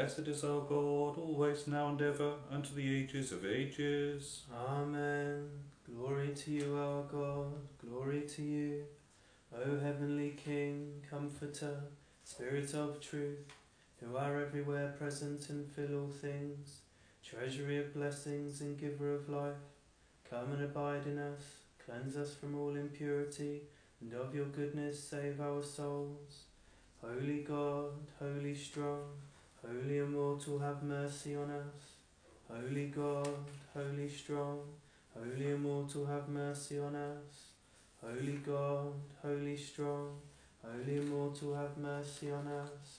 Blessed is our God, always, now, and ever, and to the ages of ages. Amen. Glory to you, our God. Glory to you, O heavenly King, Comforter, Spirit of truth, who are everywhere present and fill all things, treasury of blessings and giver of life. Come and abide in us, cleanse us from all impurity, and of your goodness save our souls. Holy God, holy strong, holy immortal, have mercy on us. Holy God, holy strong, holy immortal, have mercy on us. Holy God, holy strong, holy immortal, have mercy on us.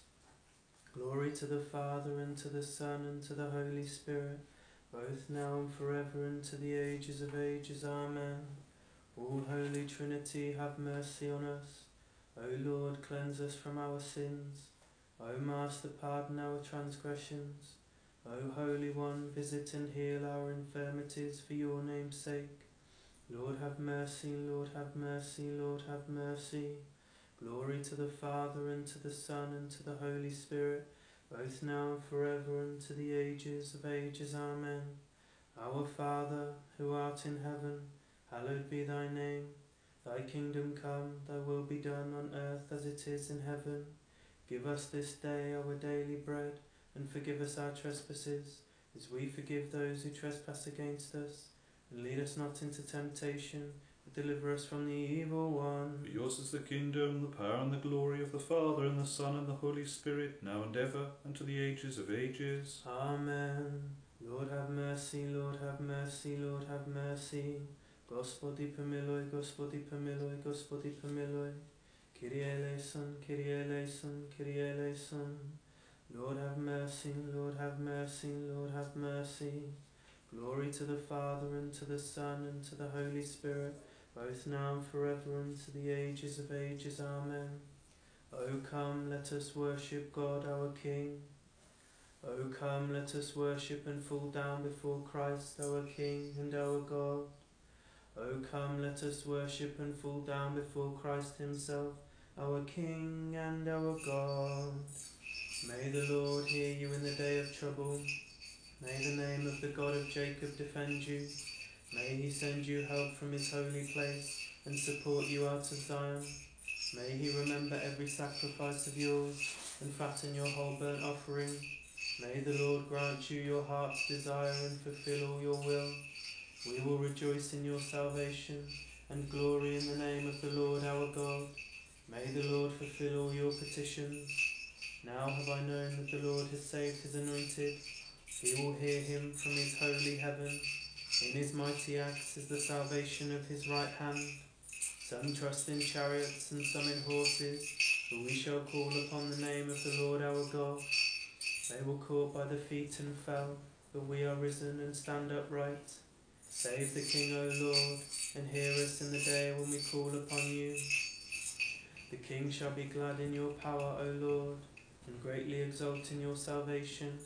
Glory to the Father, and to the Son, and to the Holy Spirit, both now and forever, and to the ages of ages. Amen. All Holy Trinity, have mercy on us. O Lord, cleanse us from our sins. O Master, pardon our transgressions. O Holy One, visit and heal our infirmities for your name's sake. Lord, have mercy, Lord, have mercy, Lord, have mercy. Glory to the Father, and to the Son, and to the Holy Spirit, both now and forever, and to the ages of ages. Amen. Our Father, who art in heaven, hallowed be thy name. Thy kingdom come, thy will be done on earth as it is in heaven. Give us this day our daily bread, and forgive us our trespasses, as we forgive those who trespass against us. And lead us not into temptation, but deliver us from the evil one. For yours is the kingdom, the power, and the glory of the Father, and the Son, and the Holy Spirit, now and ever, and to the ages of ages. Amen. Lord have mercy, Lord have mercy, Lord have mercy. Gospodi pomiloj, Gospodi pomiloj, Gospodi pomiloj. Kyrie eleison, Kyrie eleison, Kyrie eleison. Lord have mercy, Lord have mercy, Lord have mercy. Glory to the Father, and to the Son, and to the Holy Spirit, both now and forever, and to the ages of ages. Amen. O come, let us worship God our King. O come, let us worship and fall down before Christ our King and our God. O come, let us worship and fall down before Christ Himself, our King and our God. May the Lord hear you in the day of trouble. May the name of the God of Jacob defend you. May He send you help from His holy place and support you out of Zion. May He remember every sacrifice of yours and fatten your whole burnt offering. May the Lord grant you your heart's desire and fulfill all your will. We will rejoice in your salvation and glory in the name of the Lord our God. May the Lord fulfill all your petitions. Now have I known that the Lord has saved his anointed. He will hear him from his holy heaven. In his mighty acts is the salvation of his right hand. Some trust in chariots and some in horses, but we shall call upon the name of the Lord our God. They were caught by the feet and fell, but we are risen and stand upright. Save the King, O Lord, and hear us in the day when we call upon you. The King shall be glad in your power, O Lord, and greatly exult in your salvation.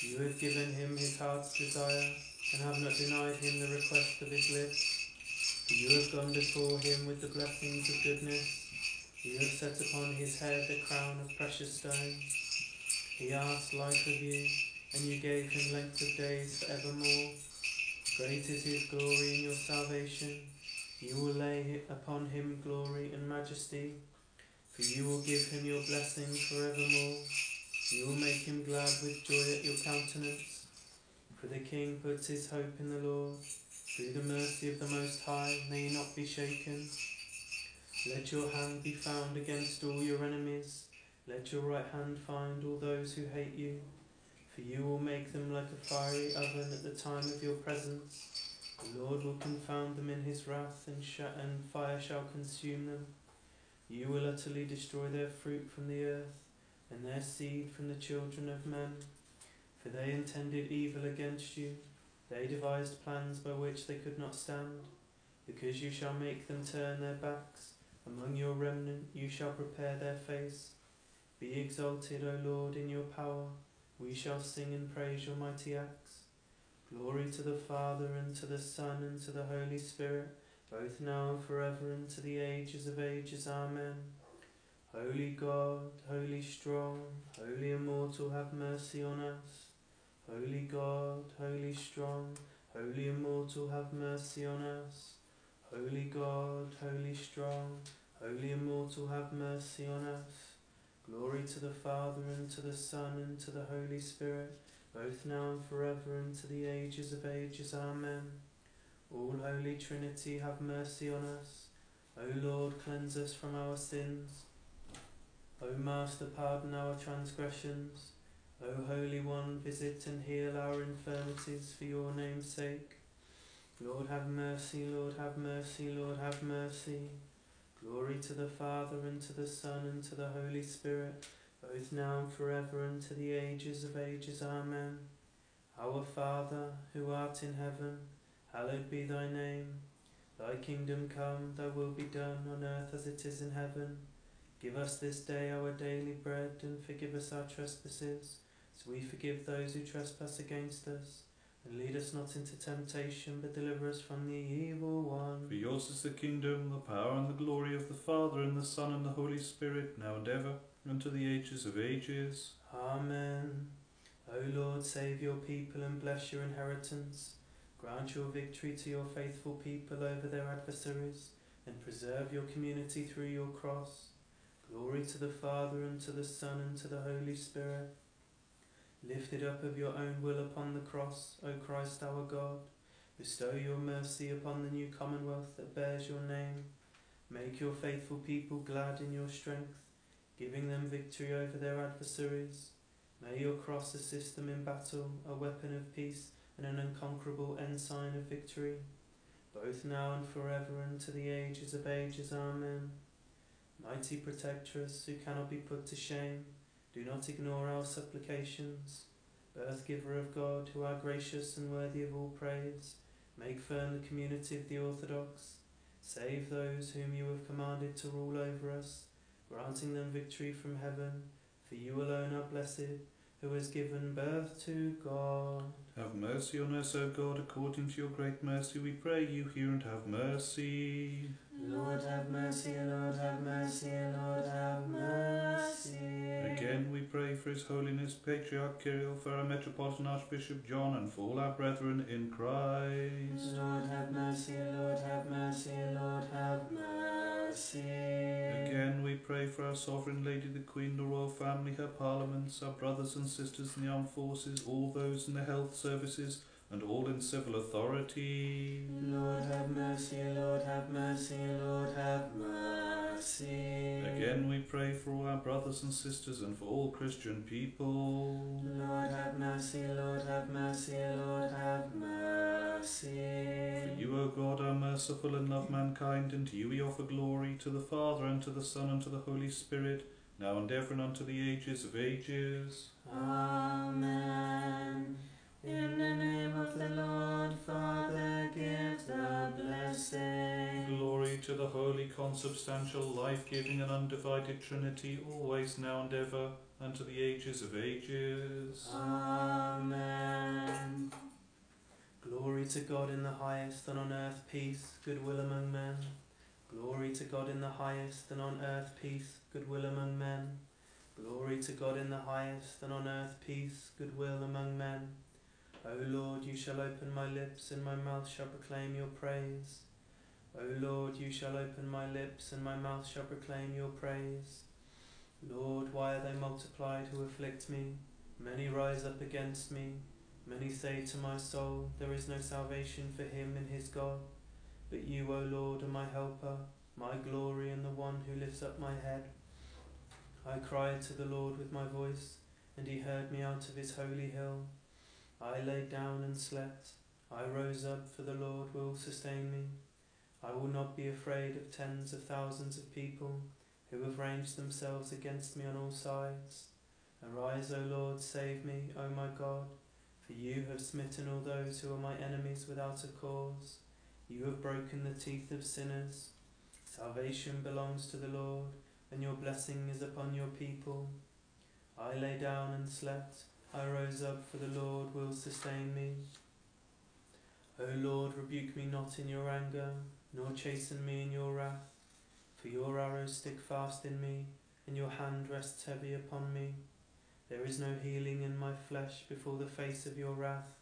You have given him his heart's desire, and have not denied him the request of his lips. You have gone before him with the blessings of goodness. You have set upon his head a crown of precious stones. He asked life of you, and you gave him length of days for evermore. Great is his glory in your salvation. You will lay upon him glory and majesty, for you will give him your blessing forevermore. You will make him glad with joy at your countenance. For the king puts his hope in the Lord. Through the mercy of the Most High may he not be shaken. Let your hand be found against all your enemies. Let your right hand find all those who hate you. For you will make them like a fiery oven at the time of your presence. The Lord will confound them in his wrath, and, sh- and fire shall consume them. You will utterly destroy their fruit from the earth, and their seed from the children of men. For they intended evil against you, they devised plans by which they could not stand. Because you shall make them turn their backs, among your remnant you shall prepare their face. Be exalted, O Lord, in your power. We shall sing and praise your mighty acts. Glory to the Father, and to the Son, and to the Holy Spirit, both now and forever, and to the ages of ages. Amen. Holy God, holy strong, holy immortal, have mercy on us. Holy God, holy strong, holy immortal, have mercy on us. Holy God, holy strong, holy immortal, have mercy on us. Glory to the Father, and to the Son, and to the Holy Spirit, both now and forever, and to the ages of ages. Amen. All Holy Trinity, have mercy on us. O Lord, cleanse us from our sins. O Master, pardon our transgressions. O Holy One, visit and heal our infirmities for your name's sake. Lord, have mercy, Lord, have mercy, Lord, have mercy. Glory to the Father, and to the Son, and to the Holy Spirit, both now and forever, and to the ages of ages. Amen. Our Father, who art in heaven, hallowed be thy name. Thy kingdom come, thy will be done, on earth as it is in heaven. Give us this day our daily bread, and forgive us our trespasses, as we forgive those who trespass against us. And lead us not into temptation, but deliver us from the evil one. For yours is the kingdom, the power, and the glory of the Father, and the Son, and the Holy Spirit, now and ever, and to the ages of ages. Amen. O Lord, save your people and bless your inheritance. Grant your victory to your faithful people over their adversaries, and preserve your community through your cross. Glory to the Father, and to the Son, and to the Holy Spirit. Lifted up of your own will upon the cross, O Christ our God, bestow your mercy upon the new commonwealth that bears your name. Make your faithful people glad in your strength, giving them victory over their adversaries. May your cross assist them in battle, a weapon of peace and an unconquerable ensign of victory, both now and forever and to the ages of ages. Amen. Mighty protectress, who cannot be put to shame, do not ignore our supplications. Birth giver of God, who are gracious and worthy of all praise, make firm the community of the Orthodox. Save those whom you have commanded to rule over us, granting them victory from heaven. For you alone are blessed, who has given birth to God. Have mercy on us, O God, according to your great mercy, we pray you hear and have mercy. Lord have mercy, Lord have mercy, Lord have mercy. Again, we pray for His Holiness Patriarch Kirill, for our Metropolitan Archbishop John, and for all our brethren in Christ. Lord have mercy, Lord have mercy, Lord have mercy. Again, we pray for our Sovereign Lady, the Queen, the Royal Family, her Parliaments, our brothers and sisters in the armed forces, all those in the health services, and all in civil authority. Lord have mercy, Lord have mercy, Lord have mercy. Again, we pray for all our brothers and sisters and for all Christian people. Lord have mercy, Lord have mercy, Lord have mercy. For you, O God, are merciful and love mankind, and to you we offer glory, to the Father, and to the Son, and to the Holy Spirit, now and ever, and unto the ages of ages. Amen. In the name of the Lord, Father, give the blessing. Glory to the holy, consubstantial, life-giving, and undivided Trinity, always, now, and ever, and to the ages of ages. Amen. Glory to God in the highest, and on earth peace, goodwill among men. Glory to God in the highest, and on earth peace, goodwill among men. Glory to God in the highest, and on earth peace, goodwill among men. O Lord, you shall open my lips, and my mouth shall proclaim your praise. O Lord, you shall open my lips, and my mouth shall proclaim your praise. Lord, why are they multiplied who afflict me? Many rise up against me. Many say to my soul, There is no salvation for him in his God. But you, O Lord, are my helper, my glory, and the one who lifts up my head. I cried to the Lord with my voice, and he heard me out of his holy hill. I lay down and slept. I rose up, for the Lord will sustain me. I will not be afraid of tens of thousands of people who have ranged themselves against me on all sides. Arise, O Lord, save me, O my God, for you have smitten all those who are my enemies without a cause. You have broken the teeth of sinners. Salvation belongs to the Lord, and your blessing is upon your people. I lay down and slept. I rose up, for the Lord will sustain me. O Lord, rebuke me not in your anger, nor chasten me in your wrath. For your arrows stick fast in me, and your hand rests heavy upon me. There is no healing in my flesh before the face of your wrath,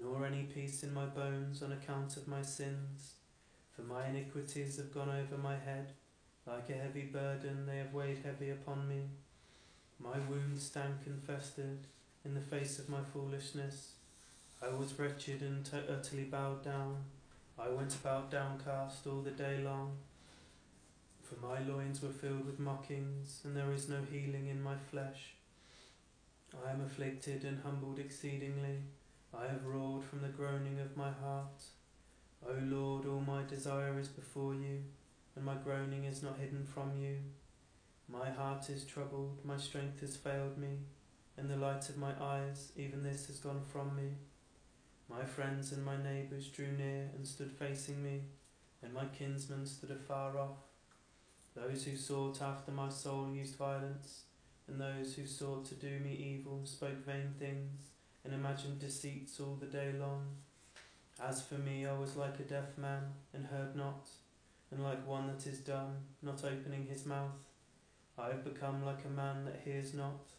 nor any peace in my bones on account of my sins. For my iniquities have gone over my head, like a heavy burden they have weighed heavy upon me. My wounds stank and festered in the face of my foolishness. I was wretched and utterly bowed down. I went about downcast all the day long. For my loins were filled with mockings, and there is no healing in my flesh. I am afflicted and humbled exceedingly. I have roared from the groaning of my heart. O Lord, all my desire is before you, and my groaning is not hidden from you. My heart is troubled, my strength has failed me, and the light of my eyes, even this has gone from me. My friends and my neighbours drew near and stood facing me, and my kinsmen stood afar off. Those who sought after my soul used violence, and those who sought to do me evil spoke vain things, and imagined deceits all the day long. As for me, I was like a deaf man, and heard not, and like one that is dumb, not opening his mouth. I have become like a man that hears not,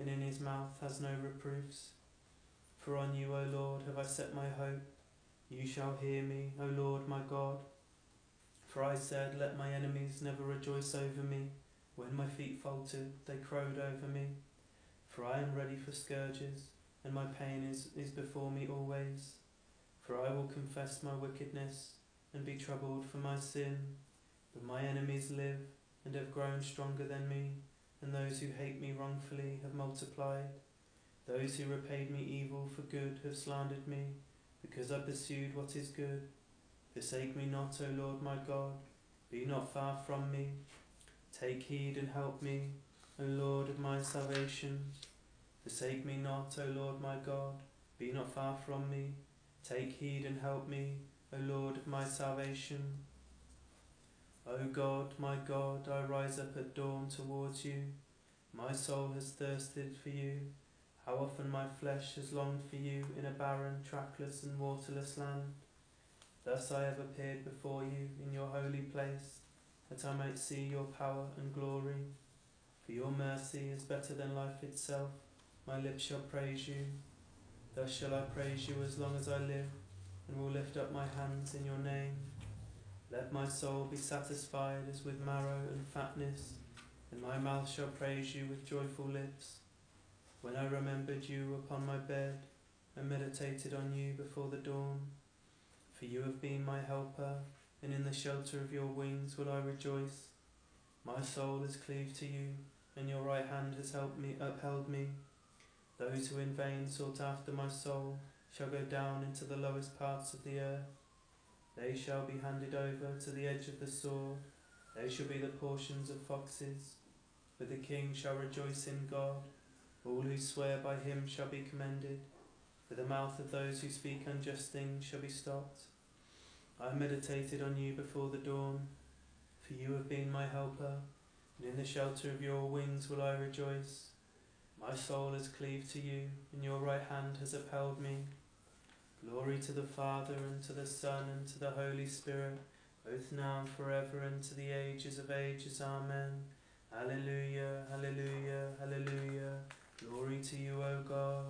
and in his mouth has no reproofs. For on you, O Lord, have I set my hope. You shall hear me, O Lord my God. For I said, Let my enemies never rejoice over me. When my feet faltered, they crowed over me. For I am ready for scourges, and my pain is, is before me always. For I will confess my wickedness, and be troubled for my sin. But my enemies live, and have grown stronger than me, and those who hate me wrongfully have multiplied. Those who repaid me evil for good have slandered me, because I pursued what is good. Forsake me not, O Lord my God, be not far from me. Take heed and help me, O Lord of my salvation. Forsake me not, O Lord my God, be not far from me. Take heed and help me, O Lord of my salvation. O God, my God, I rise up at dawn towards you. My soul has thirsted for you. How often my flesh has longed for you in a barren, trackless, and waterless land. Thus I have appeared before you in your holy place, that I might see your power and glory. For your mercy is better than life itself. My lips shall praise you. Thus shall I praise you as long as I live, and will lift up my hands in your name. Let my soul be satisfied as with marrow and fatness, and my mouth shall praise you with joyful lips. When I remembered you upon my bed, and meditated on you before the dawn. For you have been my helper, and in the shelter of your wings will I rejoice. My soul is cleaved to you, and your right hand has helped me, upheld me. Those who in vain sought after my soul shall go down into the lowest parts of the earth. They shall be handed over to the edge of the sword. They shall be the portions of foxes. But the king shall rejoice in God. All who swear by him shall be commended. For the mouth of those who speak unjust things shall be stopped. I meditated on you before the dawn, for you have been my helper, and in the shelter of your wings will I rejoice. My soul has cleaved to you, and your right hand has upheld me. Glory to the Father, and to the Son, and to the Holy Spirit, both now and forever, and to the ages of ages. Amen. Alleluia, alleluia, alleluia. Glory to you, O God.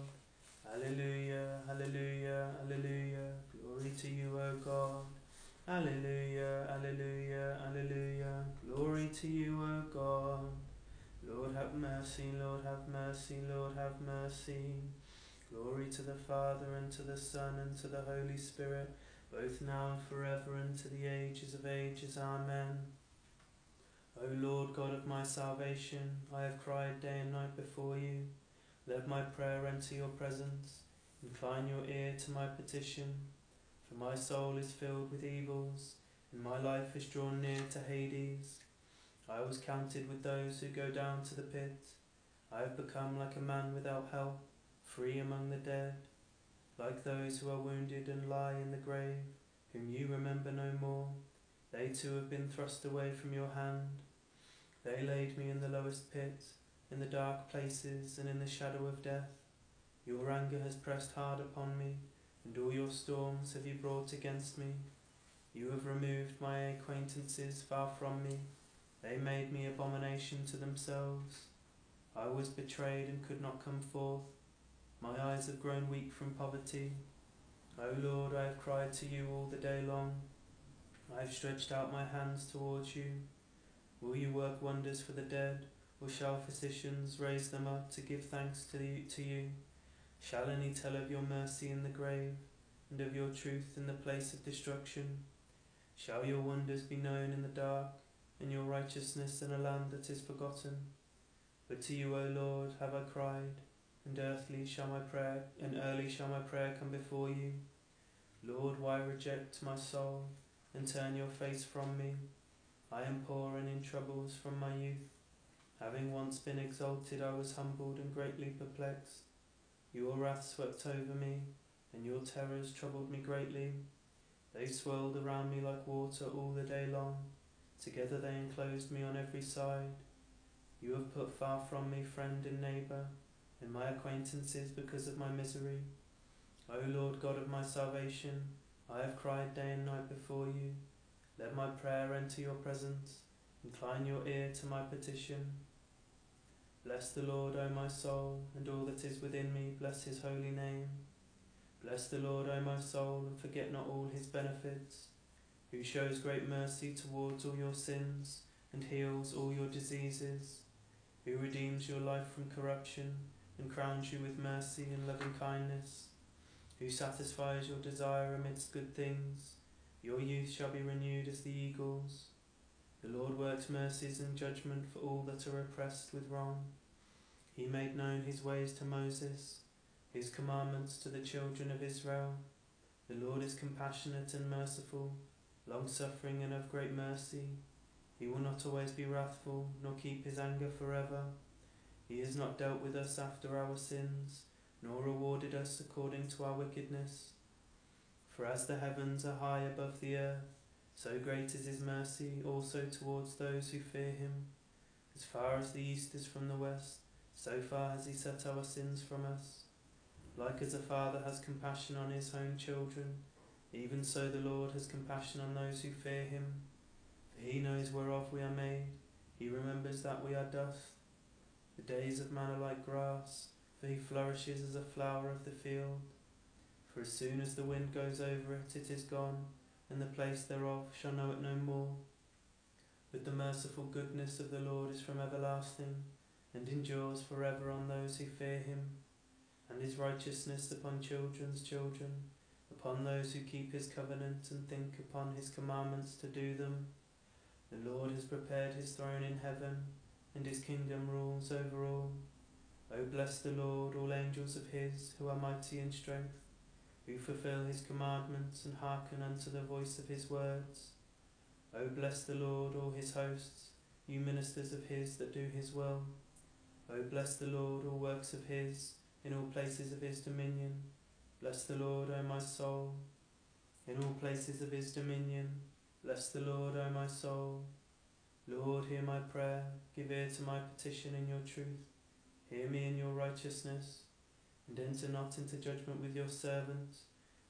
Alleluia, alleluia, alleluia. Glory to you, O God. Alleluia, alleluia, alleluia. Glory to you, O God. Lord have mercy, Lord have mercy, Lord have mercy. Glory to the Father, and to the Son, and to the Holy Spirit, both now and forever, and to the ages of ages. Amen. O Lord God of my salvation, I have cried day and night before you. Let my prayer enter your presence. Incline your ear to my petition. For my soul is filled with evils, and my life is drawn near to Hades. I was counted with those who go down to the pit. I have become like a man without help, free among the dead, like those who are wounded and lie in the grave, whom you remember no more. They too have been thrust away from your hand. They laid me in the lowest pit, in the dark places, and in the shadow of death. Your anger has pressed hard upon me, and all your storms have you brought against me. You have removed my acquaintances far from me, They made me abomination to themselves. I was betrayed and could not come forth. My eyes have grown weak from poverty. O Lord, I have cried to you all the day long. I have stretched out my hands towards you. Will you work wonders for the dead, or shall physicians raise them up to give thanks to you? To you? Shall any tell of your mercy in the grave, and of your truth in the place of destruction? Shall your wonders be known in the dark, and your righteousness in a land that is forgotten? But to you, O Lord, have I cried, and earthly shall my prayer, and early shall my prayer come before you. Lord, why reject my soul, and turn your face from me? I am poor and in troubles from my youth. Having once been exalted, I was humbled and greatly perplexed. Your wrath swept over me, and your terrors troubled me greatly. They swirled around me like water all the day long. Together they enclosed me on every side. You have put far from me friend and neighbour, and my acquaintances because of my misery. O Lord God of my salvation, I have cried day and night before you. Let my prayer enter your presence. Incline your ear to my petition. Bless the Lord, O my soul, and all that is within me, bless his holy name. Bless the Lord, O my soul, and forget not all his benefits, who shows great mercy towards all your sins, and heals all your diseases, who redeems your life from corruption, and crowns you with mercy and loving kindness, who satisfies your desire amidst good things. Your youth shall be renewed as the eagles. The Lord works mercies and judgment for all that are oppressed with wrong. He made known his ways to Moses his commandments to the children of Israel. The Lord is compassionate and merciful, long suffering and of great mercy. He will not always be wrathful, nor keep his anger forever. He has not dealt with us after our sins, nor rewarded us according to our wickedness. For as the heavens are high above the earth, so great is his mercy also towards those who fear him. As far as the east is from the west, so far has he set our sins from us. Like as a father has compassion on his own children, even so the Lord has compassion on those who fear him. For he knows whereof we are made, he remembers that we are dust. The days of man are like grass, for he flourishes as a flower of the field. For as soon as the wind goes over it, it is gone, and the place thereof shall know it no more. But the merciful goodness of the Lord is from everlasting, and endures for ever on those who fear him and his righteousness upon children's children, upon those who keep his covenant and think upon his commandments to do them. The Lord has prepared his throne in heaven, and his kingdom rules over all. O bless the Lord, all angels of his, who are mighty in strength, who fulfill his commandments and hearken unto the voice of his words. O bless the Lord, all his hosts, you ministers of his that do his will. O bless the Lord, all works of his, in all places of his dominion. Bless the Lord, O my soul. In all places of his dominion. Bless the Lord, O my soul. Lord, hear my prayer. Give ear to my petition in your truth. Hear me in your righteousness. And enter not into judgment with your servants,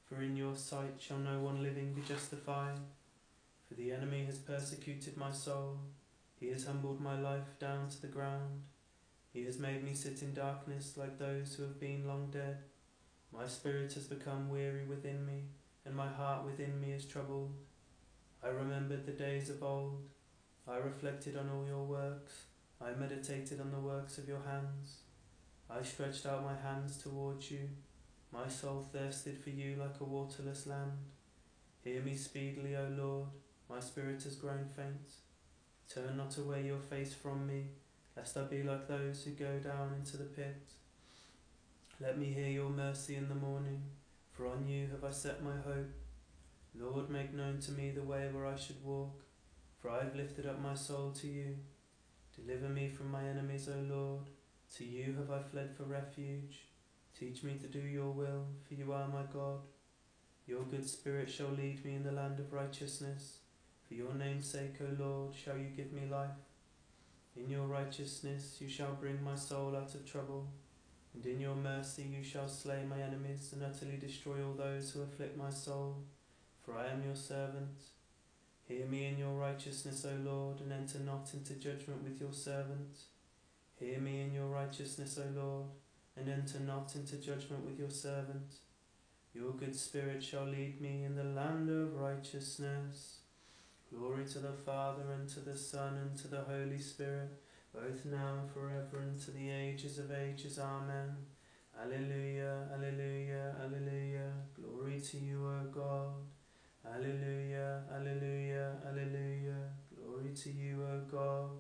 For in your sight shall no one living be justified. For the enemy has persecuted my soul. He has humbled my life down to the ground. He has made me sit in darkness like those who have been long dead. My spirit has become weary within me, and my heart within me is troubled. I remembered the days of old. I reflected on all your works. I meditated on the works of your hands. I stretched out my hands towards you. My soul thirsted for you like a waterless land. Hear me speedily, O Lord. My spirit has grown faint. Turn not away your face from me lest I be like those who go down into the pit. Let me hear your mercy in the morning, for on you have I set my hope. Lord, make known to me the way where I should walk, for I have lifted up my soul to you. Deliver me from my enemies, O Lord. To you have I fled for refuge. Teach me to do your will, for you are my God. Your good spirit shall lead me in the land of righteousness. For your name's sake, O Lord, shall you give me life. In your righteousness you shall bring my soul out of trouble, and in your mercy you shall slay my enemies and utterly destroy all those who afflict my soul, for I am your servant. Hear me in your righteousness, O Lord, and enter not into judgment with your servant. Hear me in your righteousness, O Lord, and enter not into judgment with your servant. Your good spirit shall lead me in the land of righteousness. Glory to the Father, and to the Son, and to the Holy Spirit, both now and forever, and to the ages of ages. Amen. Alleluia, alleluia, alleluia. Glory to you, O God. Alleluia, alleluia, alleluia. Glory to you, O God.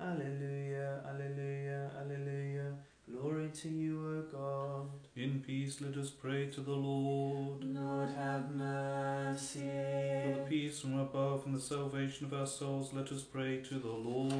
Alleluia, alleluia, alleluia. Glory to you, O God. In peace let us pray to the Lord. Lord, have mercy. For the peace from above and the salvation of our souls, let us pray to the Lord.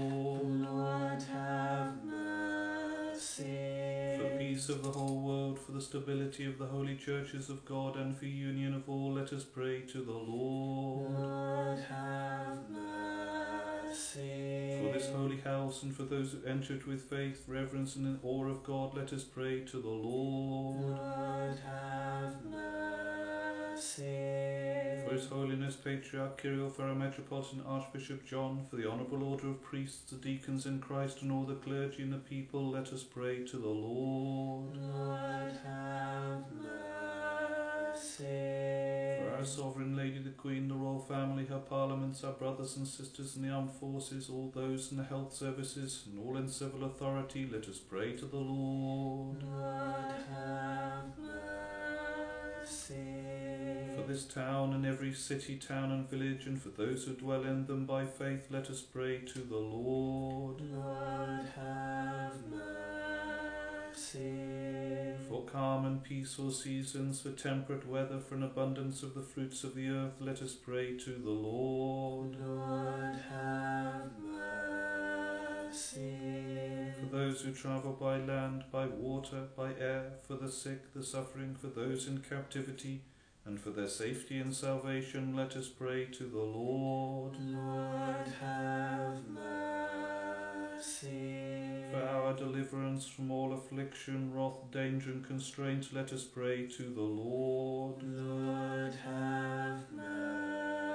Lord, have mercy. For peace of the whole world, for the stability of the holy churches of God, and for union of all, let us pray to the Lord. Lord, have mercy. For this holy house, and for those who enter it with faith, reverence, and in awe of God, let us pray to the Lord. Lord, have mercy. For His Holiness Patriarch Kirill, for our Metropolitan Archbishop John, for the Honourable Order of Priests, the deacons in Christ, and all the clergy and the people, let us pray to the Lord. Lord, have mercy. For our Sovereign Lady the Queen, the Royal Family, her Parliaments, our brothers and sisters in the armed forces, all those in the health services, and all in civil authority, let us pray to the Lord. Lord, have mercy. For this town and every city, town and village, and for those who dwell in them by faith, let us pray to the Lord. Lord, have mercy. For calm and peaceful seasons, for temperate weather, for an abundance of the fruits of the earth, let us pray to the Lord. Lord, have mercy. For those who travel by land, by water, by air, for the sick, the suffering, for those in captivity, and for their safety and salvation, let us pray to the Lord. Lord, have mercy. For our deliverance from all affliction, wrath, danger, and constraint, let us pray to the Lord. Lord, have mercy.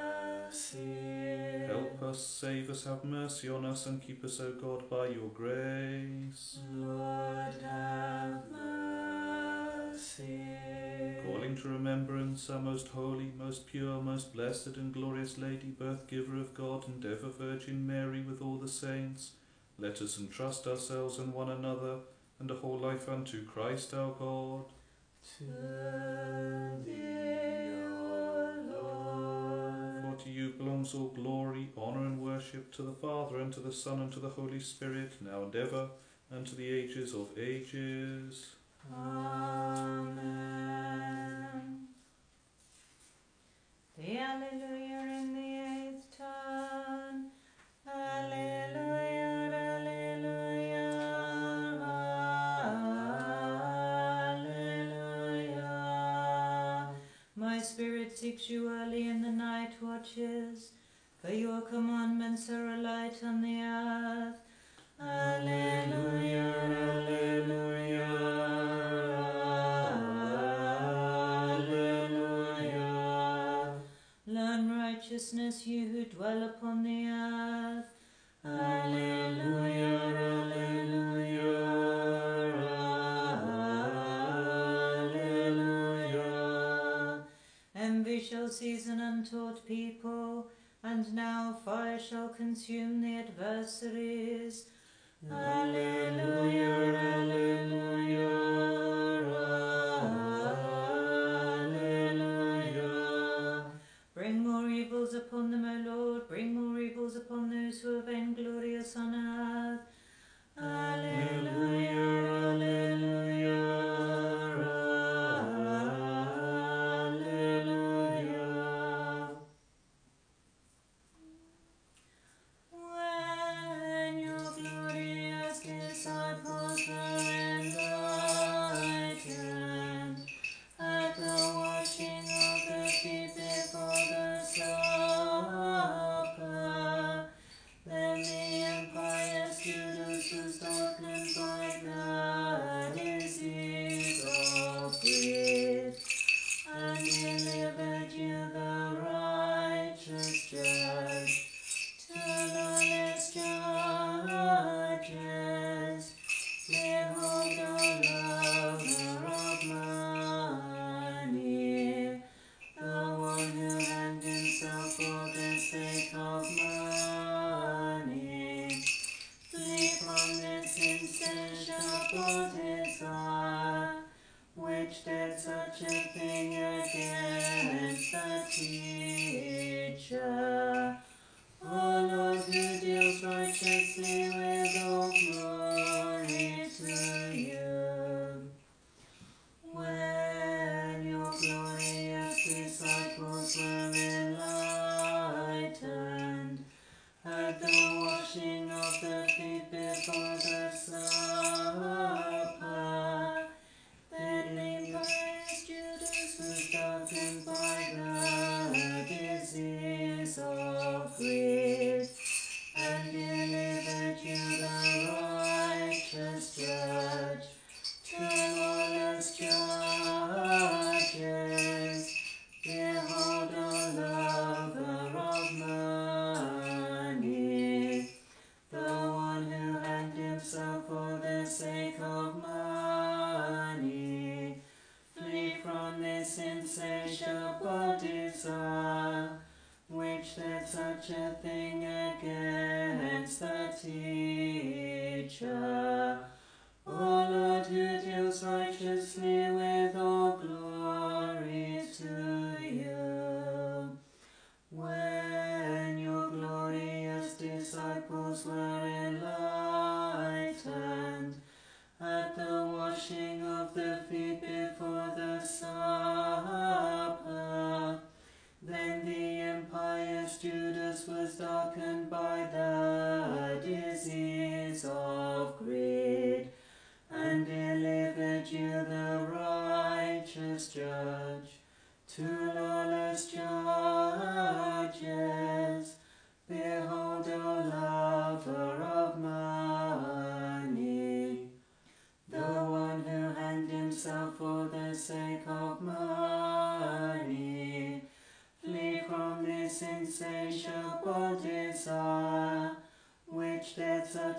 Help us, save us, have mercy on us, and keep us, O God, by your grace. Lord, have mercy. Calling to remembrance our most holy, most pure, most blessed, and glorious Lady, birth giver of God, and ever Virgin Mary, with all the saints, let us entrust ourselves and one another, and a whole life unto Christ our God. To thee, O Lord. For to you belongs all glory, honour, and worship, to the Father, and to the Son, and to the Holy Spirit, now and ever, and to the ages of ages. Amen. The Alleluia in the eighth turn. Alleluia, seeks you for your commandments are a light on the earth. Consume the adversaries.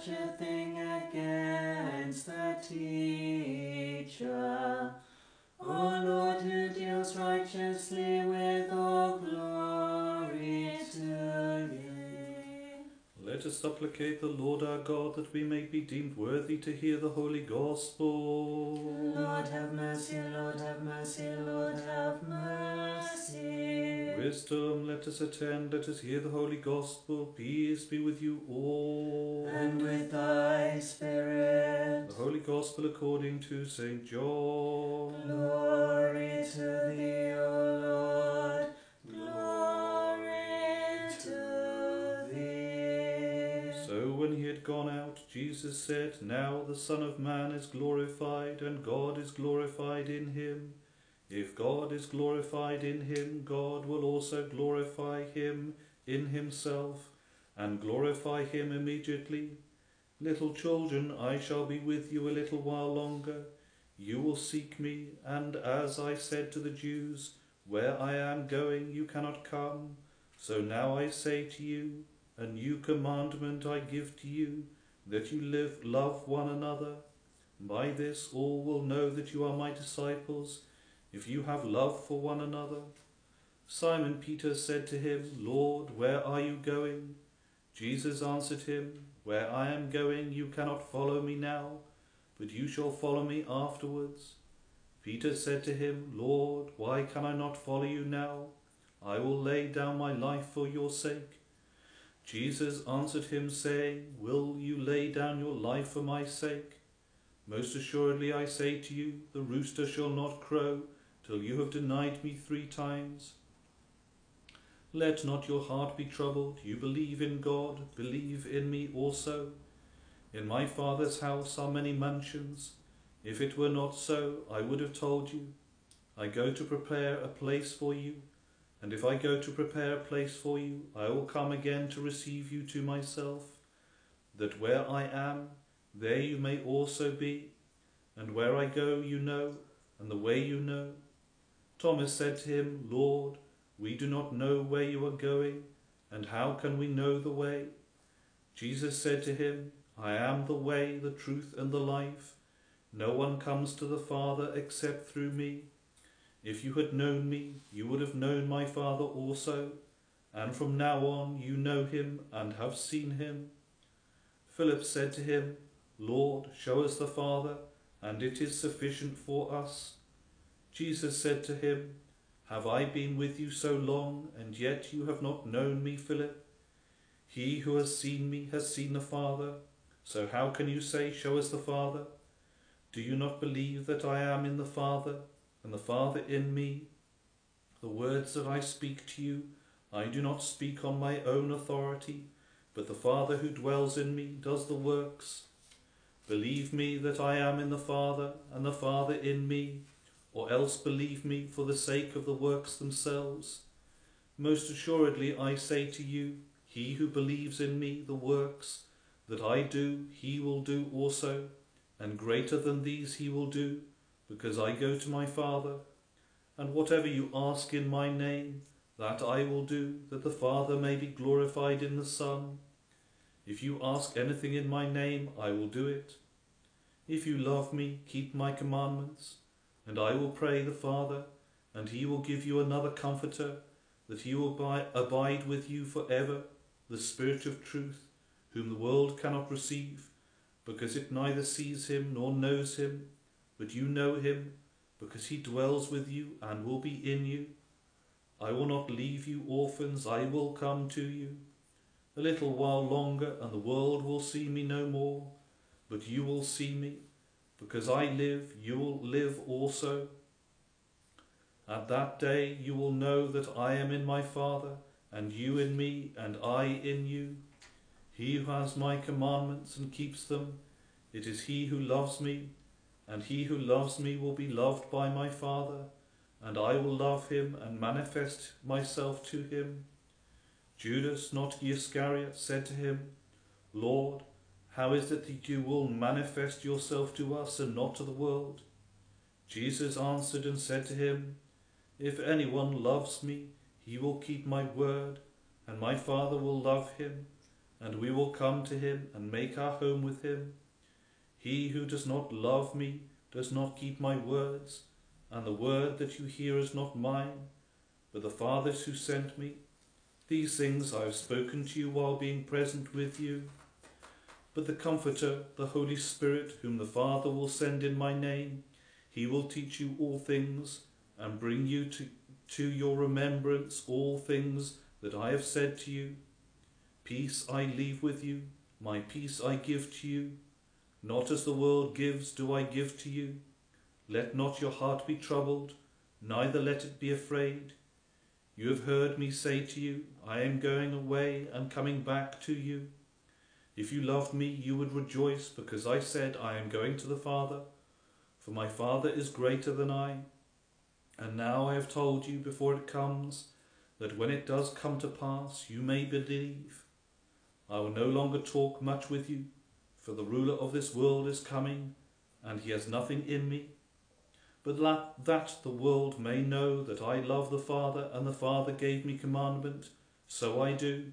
Such a thing against the teacher. O Lord, who deals righteously with all glory to you. Let us supplicate the Lord our God that we may be deemed worthy to hear the holy gospel. Lord have mercy, Lord have mercy, Lord have mercy. Wisdom, let us attend, let us hear the holy gospel. Peace be with you all. And with thy spirit. The holy gospel according to St. John. Glory to thee, O Lord. Glory to thee. So when he had gone out, Jesus said, Now the Son of Man is glorified, and God is glorified in him. If God is glorified in him, God will also glorify him in himself, and glorify him immediately. Little children, I shall be with you a little while longer. You will seek me, and as I said to the Jews, Where I am going, you cannot come. So now I say to you, a new commandment I give to you, that you live, love one another. By this all will know that you are my disciples, if you have love for one another. Simon Peter said to him, Lord, where are you going? Jesus answered him, Where I am going, you cannot follow me now, but you shall follow me afterwards. Peter said to him, Lord, why can I not follow you now? I will lay down my life for your sake. Jesus answered him, saying, Will you lay down your life for my sake? Most assuredly I say to you, the rooster shall not crow till you have denied me three times. Let not your heart be troubled. You believe in God, believe in me also. In my Father's house are many mansions. If it were not so, I would have told you. I go to prepare a place for you. And if I go to prepare a place for you, I will come again to receive you to myself, that where I am, there you may also be. And where I go, you know, and the way you know. Thomas said to him, Lord, we do not know where you are going, and how can we know the way? Jesus said to him, I am the way, the truth, and the life. No one comes to the Father except through me. If you had known me, you would have known my Father also. and from now on you know him and have seen him. Philip said to him, Lord, show us the Father, and it is sufficient for us. Jesus said to him, Have I been with you so long, and yet you have not known me, Philip? He who has seen me has seen the Father. So how can you say, Show us the Father? Do you not believe that I am in the Father, and the Father in me? The words that I speak to you, I do not speak on my own authority, but the Father who dwells in me does the works. Believe me that I am in the Father, and the Father in me, or else believe me for the sake of the works themselves. Most assuredly I say to you, he who believes in me, the works that I do, he will do also, and greater than these he will do, because I go to my Father. And whatever you ask in my name, that I will do, that the Father may be glorified in the Son. If you ask anything in my name, I will do it. If you love me, keep my commandments, and I will pray the Father, and he will give you another comforter, that he will abide with you for ever, the Spirit of truth, whom the world cannot receive, because it neither sees him nor knows him, but you know him, because he dwells with you and will be in you. I will not leave you orphans, I will come to you. A little while longer, and the world will see me no more, but you will see me. Because I live, you will live also. At that day you will know that I am in my Father, and you in me, and I in you. He who has my commandments and keeps them, it is he who loves me, and he who loves me will be loved by my Father and I will love him and manifest myself to him. Judas, not Iscariot, said to him, Lord, how is it that you will manifest yourself to us and not to the world? Jesus answered and said to him, If anyone loves me, he will keep my word, and my Father will love him, and we will come to him and make our home with him. He who does not love me does not keep my words, and the word that you hear is not mine, but the Father's who sent me. These things I have spoken to you while being present with you. But the Comforter, the Holy Spirit, whom the Father will send in my name, he will teach you all things, and bring you to, to your remembrance all things that I have said to you. Peace I leave with you, my peace I give to you. Not as the world gives do I give to you. Let not your heart be troubled, neither let it be afraid. You have heard me say to you, I am going away and coming back to you. If you loved me, you would rejoice, because I said, I am going to the Father, for my Father is greater than I. And now I have told you before it comes, that when it does come to pass, you may believe. I will no longer talk much with you, for the ruler of this world is coming, and he has nothing in me but that the world may know that I love the Father, and the Father gave me commandment, so I do.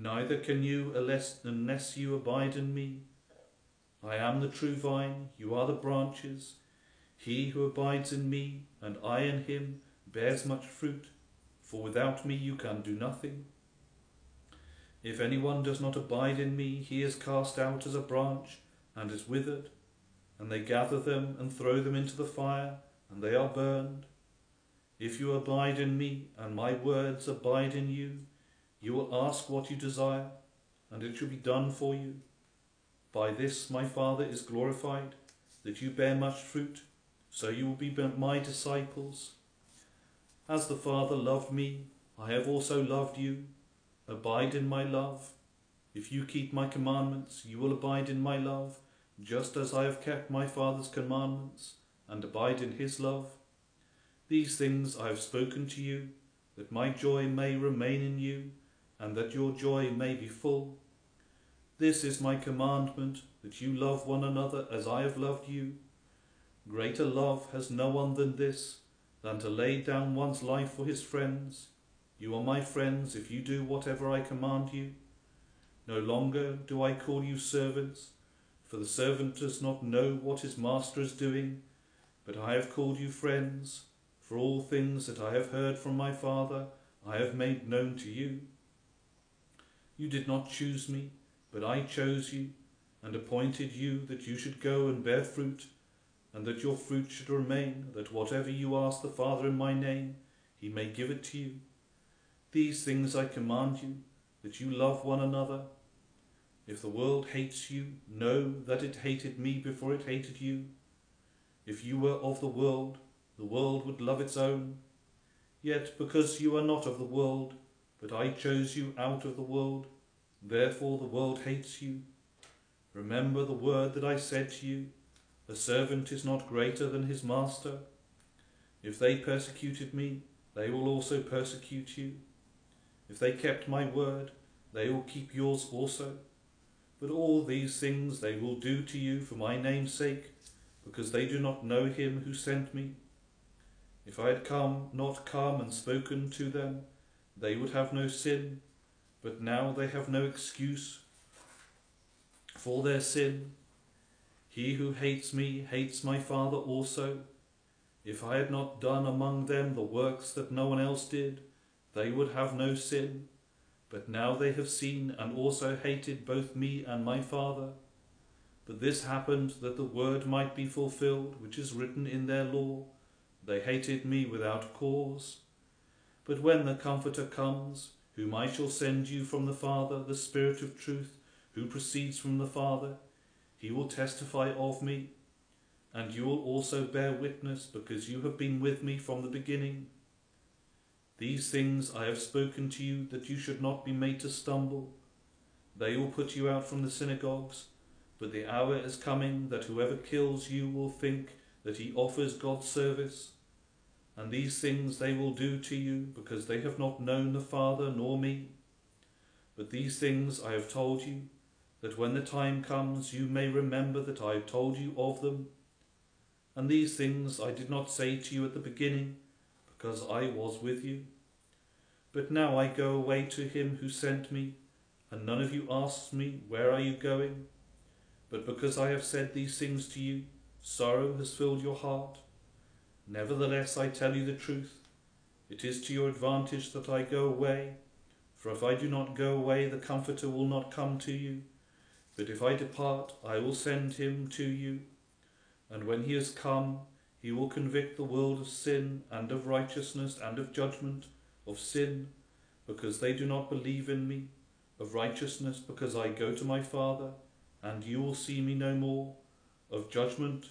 neither can you unless, unless you abide in me. I am the true vine, you are the branches. He who abides in me, and I in him, bears much fruit, for without me you can do nothing. If anyone does not abide in me, he is cast out as a branch and is withered, and they gather them and throw them into the fire and they are burned. If you abide in me, and my words abide in you, you will ask what you desire, and it shall be done for you. By this my Father is glorified, that you bear much fruit, so you will be my disciples. As the Father loved me, I have also loved you. Abide in my love. If you keep my commandments, you will abide in my love, just as I have kept my Father's commandments and abide in his love. These things I have spoken to you, that my joy may remain in you, and that your joy may be full. This is my commandment, that you love one another as I have loved you. Greater love has no one than this, than to lay down one's life for his friends. You are my friends if you do whatever I command you. No longer do I call you servants, for the servant does not know what his master is doing, but I have called you friends, for all things that I have heard from my Father I have made known to you. You did not choose me, but I chose you, and appointed you that you should go and bear fruit, and that your fruit should remain, that whatever you ask the Father in my name, he may give it to you. These things I command you, that you love one another. If the world hates you, know that it hated me before it hated you. If you were of the world, the world would love its own. Yet because you are not of the world, but I chose you out of the world, therefore the world hates you. Remember the word that I said to you, a servant is not greater than his master. If they persecuted me, they will also persecute you. If they kept my word, they will keep yours also. But all these things they will do to you for my name's sake, because they do not know him who sent me. If I had come, not come and spoken to them, they would have no sin, but now they have no excuse for their sin. He who hates me hates my Father also. If I had not done among them the works that no one else did, they would have no sin. But now they have seen and also hated both me and my Father. But this happened that the word might be fulfilled, which is written in their law. They hated me without cause. But when the Comforter comes, whom I shall send you from the Father, the Spirit of truth, who proceeds from the Father, he will testify of me, and you will also bear witness, because you have been with me from the beginning. These things I have spoken to you, that you should not be made to stumble. They will put you out from the synagogues, but the hour is coming that whoever kills you will think that he offers God service. And these things they will do to you, because they have not known the Father nor me. But these things I have told you, that when the time comes you may remember that I have told you of them. And these things I did not say to you at the beginning, because I was with you. But now I go away to him who sent me, and none of you asks me, Where are you going? But because I have said these things to you, sorrow has filled your heart. Nevertheless, I tell you the truth. It is to your advantage that I go away, for if I do not go away, the Comforter will not come to you. But if I depart, I will send him to you. And when he has come, he will convict the world of sin and of righteousness and of judgment, of sin, because they do not believe in me, of righteousness, because I go to my Father, and you will see me no more, of judgment,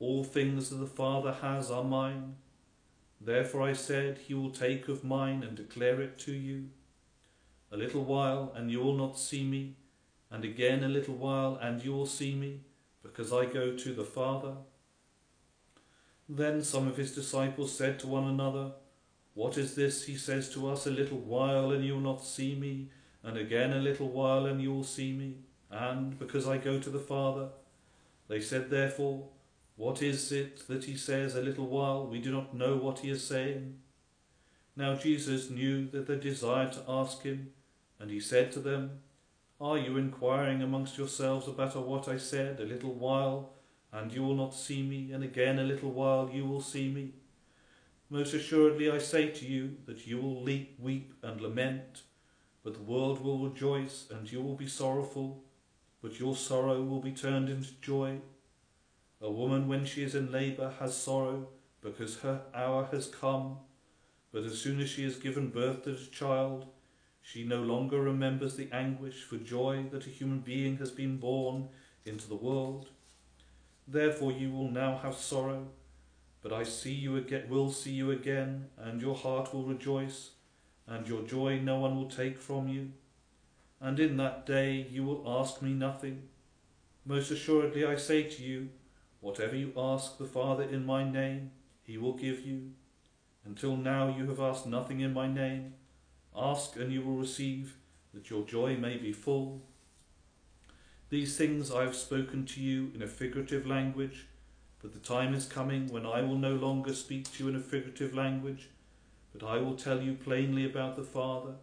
All things that the Father has are mine. Therefore I said, He will take of mine and declare it to you. A little while, and you will not see me, and again a little while, and you will see me, because I go to the Father. Then some of his disciples said to one another, What is this he says to us, a little while, and you will not see me, and again a little while, and you will see me, and because I go to the Father? They said therefore, What is it that he says, a little while, we do not know what he is saying? Now Jesus knew that they desired to ask him, and he said to them, Are you inquiring amongst yourselves about what I said, a little while, and you will not see me, and again a little while you will see me? Most assuredly I say to you that you will leap, weep and lament, but the world will rejoice, and you will be sorrowful, but your sorrow will be turned into joy. A woman, when she is in labour, has sorrow, because her hour has come, but as soon as she has given birth to the child, She no longer remembers the anguish for joy that a human being has been born into the world. Therefore you will now have sorrow, but I see you again, will see you again, and your heart will rejoice, and your joy no one will take from you. And in that day you will ask me nothing. Most assuredly I say to you, whatever you ask the Father in my name, he will give you. Until now you have asked nothing in my name. Ask and you will receive, that your joy may be full. These things I have spoken to you in a figurative language, but the time is coming when I will no longer speak to you in a figurative language, but I will tell you plainly about the Father.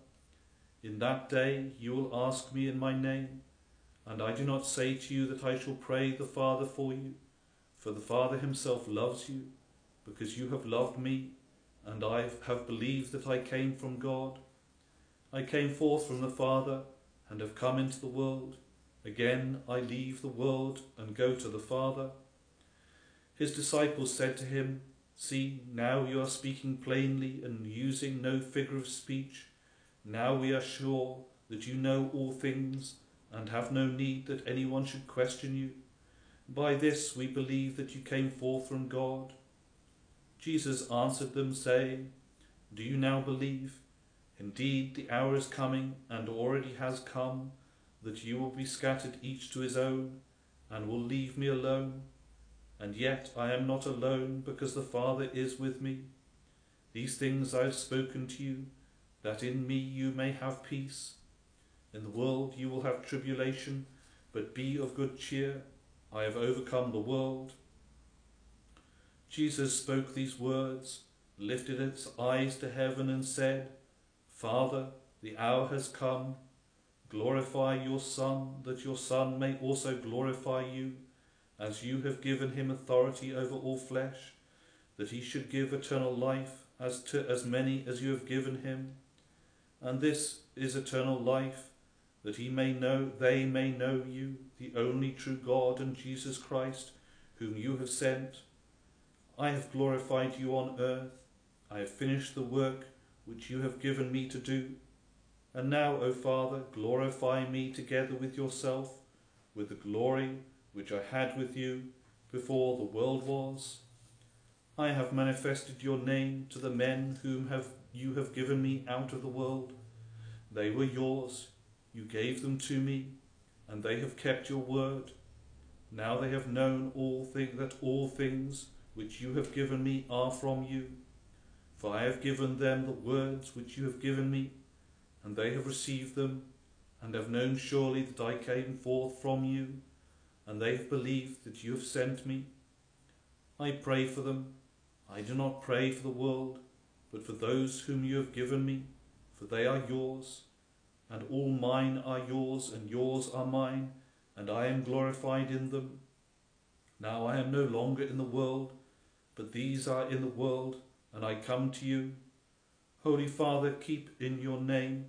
In that day you will ask me in my name, and I do not say to you that I shall pray the Father for you, for the Father himself loves you, because you have loved me, and I have believed that I came from God. I came forth from the Father, and have come into the world. Again I leave the world and go to the Father. His disciples said to him, See, now you are speaking plainly and using no figure of speech. Now we are sure that you know all things and have no need that anyone should question you. By this we believe that you came forth from God. Jesus answered them, saying, Do you now believe? Indeed, the hour is coming, and already has come, that you will be scattered each to his own, and will leave me alone. And yet I am not alone, because the Father is with me. These things I have spoken to you, that in me you may have peace. In the world you will have tribulation, but be of good cheer. I have overcome the world. Jesus spoke these words, lifted its eyes to heaven, and said, Father, the hour has come. Glorify your Son, that your Son may also glorify you, as you have given him authority over all flesh, that he should give eternal life as to as many as you have given him. And this is eternal life, that he may know they may know you, the only true God, and Jesus Christ, whom you have sent. I have glorified you on earth. I have finished the work which you have given me to do. And now, O Father, glorify me together with yourself, with the glory which I had with you before the world was. I have manifested your name to the men whom have you have given me out of the world. They were yours, you gave them to me, and they have kept your word. Now they have known all thing, that all things which you have given me are from you. For I have given them the words which you have given me, and they have received them, and have known surely that I came forth from you, and they have believed that you have sent me. I pray for them. I do not pray for the world, but for those whom you have given me, for they are yours, and all mine are yours, and yours are mine, and I am glorified in them. Now I am no longer in the world, but these are in the world, and I come to you. Holy Father, keep in your name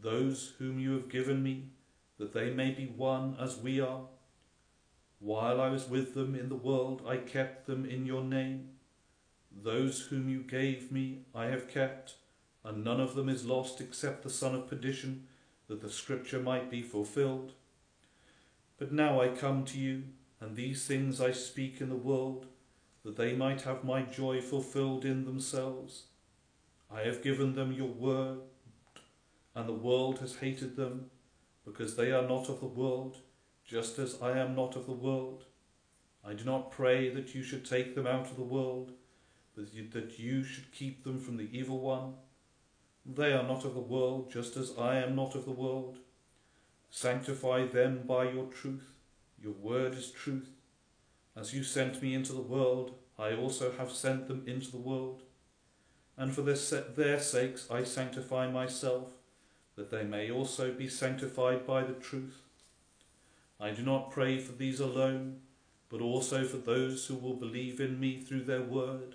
those whom you have given me, that they may be one as we are. While I was with them in the world, I kept them in your name. Those whom you gave me I have kept, and none of them is lost except the son of perdition, that the scripture might be fulfilled. But now I come to you, and these things I speak in the world, that they might have my joy fulfilled in themselves. I have given them your word, and the world has hated them, because they are not of the world, just as I am not of the world. I do not pray that you should take them out of the world, but that you should keep them from the evil one. They are not of the world, just as I am not of the world. Sanctify them by your truth. Your word is truth. As you sent me into the world, I also have sent them into the world. And for their, their sakes I sanctify myself, that they may also be sanctified by the truth. I do not pray for these alone, but also for those who will believe in me through their word,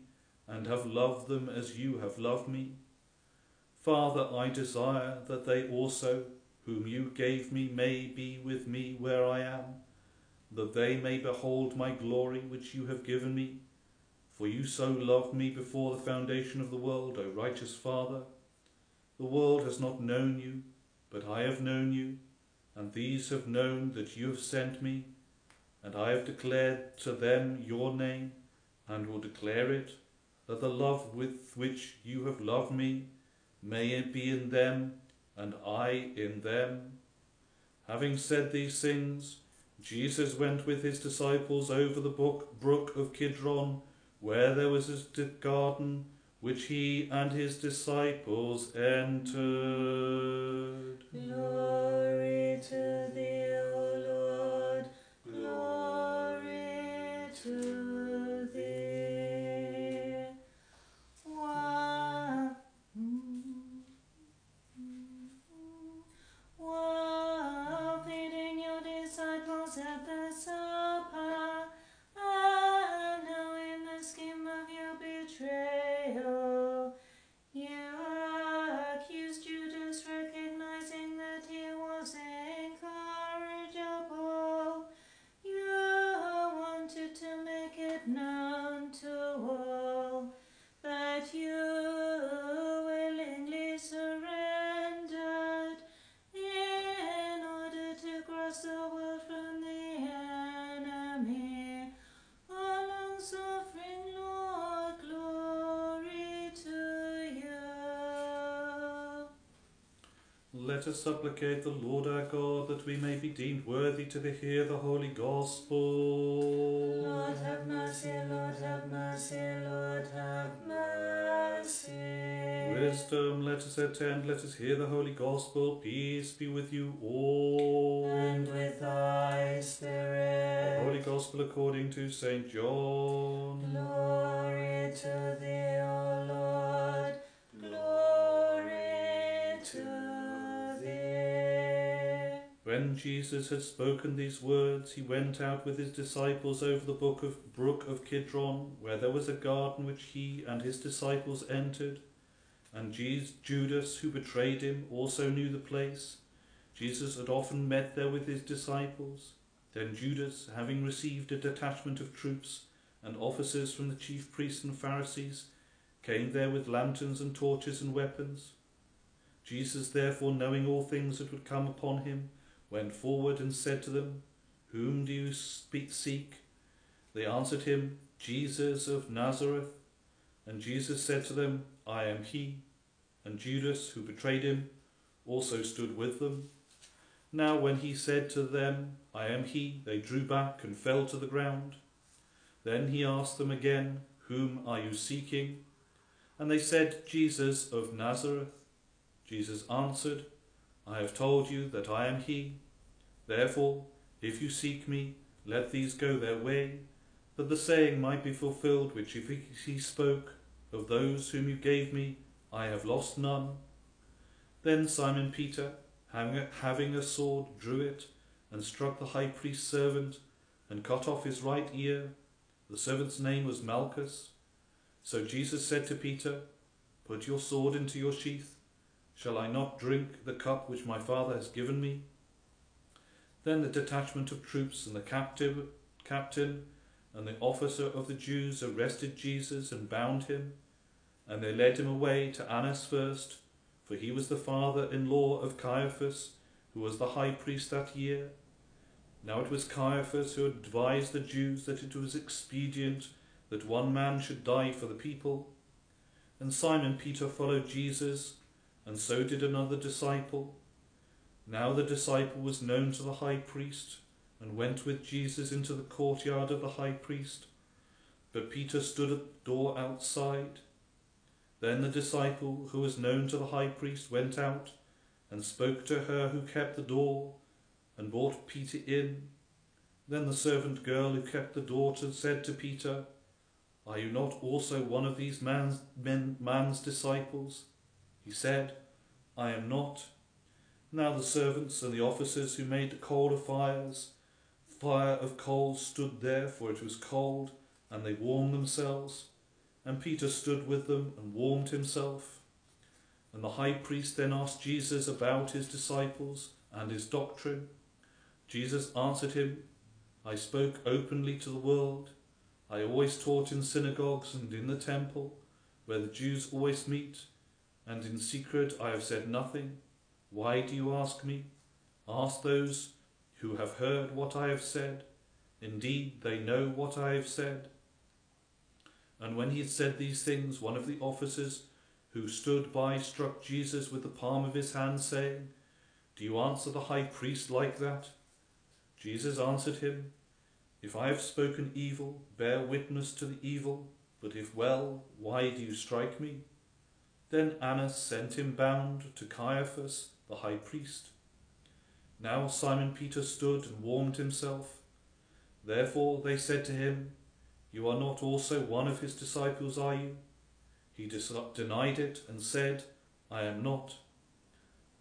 and have loved them as you have loved me. Father, I desire that they also, whom you gave me, may be with me where I am, that they may behold my glory which you have given me. For you so loved me before the foundation of the world, O righteous Father. The world has not known you, but I have known you, and these have known that you have sent me, and I have declared to them your name, and will declare it, that the love with which you have loved me may it be in them, and I in them. Having said these things, Jesus went with his disciples over the brook, of Kidron, where there was a garden which he and his disciples entered. Glory to thee, O Lord. Glory to Let us supplicate the Lord our God that we may be deemed worthy to hear the holy gospel. Lord have mercy, Lord have mercy, Lord have mercy. Wisdom, let us attend, let us hear the holy gospel. Peace be with you all. And with thy The holy gospel according to St. John. Glory to thee, O Lord. Jesus had spoken these words, he went out with his disciples over the brook of, brook of Kidron, where there was a garden which he and his disciples entered. And Jes- Judas, who betrayed him, also knew the place. Jesus had often met there with his disciples. Then Judas, having received a detachment of troops and officers from the chief priests and Pharisees, came there with lanterns and torches and weapons. Jesus, therefore, knowing all things that would come upon him, went forward and said to them, Whom do you speak, seek? They answered him, Jesus of Nazareth. And Jesus said to them, I am he. And Judas, who betrayed him, also stood with them. Now, when he said to them, I am he, they drew back and fell to the ground. Then he asked them again, Whom are you seeking? And they said, Jesus of Nazareth. Jesus answered, I have told you that I am he. Therefore, if you seek me, let these go their way, that the saying might be fulfilled which he spoke, of those whom you gave me, I have lost none. Then Simon Peter, having a sword, drew it, and struck the high priest's servant, and cut off his right ear. The servant's name was Malchus. So Jesus said to Peter, Put your sword into your sheath. Shall I not drink the cup which my Father has given me? Then the detachment of troops and the captive, captain and the officer of the Jews arrested Jesus and bound him, and they led him away to Annas first, for he was the father-in-law of Caiaphas, who was the high priest that year. Now it was Caiaphas who advised the Jews that it was expedient that one man should die for the people. And Simon Peter followed Jesus, and so did another disciple. Now the disciple was known to the high priest, and went with Jesus into the courtyard of the high priest. But Peter stood at the door outside. Then the disciple who was known to the high priest went out and spoke to her who kept the door, and brought Peter in. Then the servant girl who kept the door said to Peter, Are you not also one of these man's, men, man's disciples? He said, I am not. Now the servants and the officers who made the coal of fires, fire of coals stood there, for it was cold, and they warmed themselves. And Peter stood with them and warmed himself. And the high priest then asked Jesus about his disciples and his doctrine. Jesus answered him, I spoke openly to the world. I always taught in synagogues and in the temple, where the Jews always meet, and in secret I have said nothing. Why do you ask me? Ask those who have heard what I have said. Indeed, they know what I have said. And when he had said these things, one of the officers who stood by struck Jesus with the palm of his hand, saying, Do you answer the high priest like that? Jesus answered him, If I have spoken evil, bear witness to the evil, but if well, why do you strike me? Then Annas sent him bound to Caiaphas, the high priest. Now Simon Peter stood and warmed himself. Therefore they said to him, You are not also one of his disciples, are you? He denied it and said, I am not.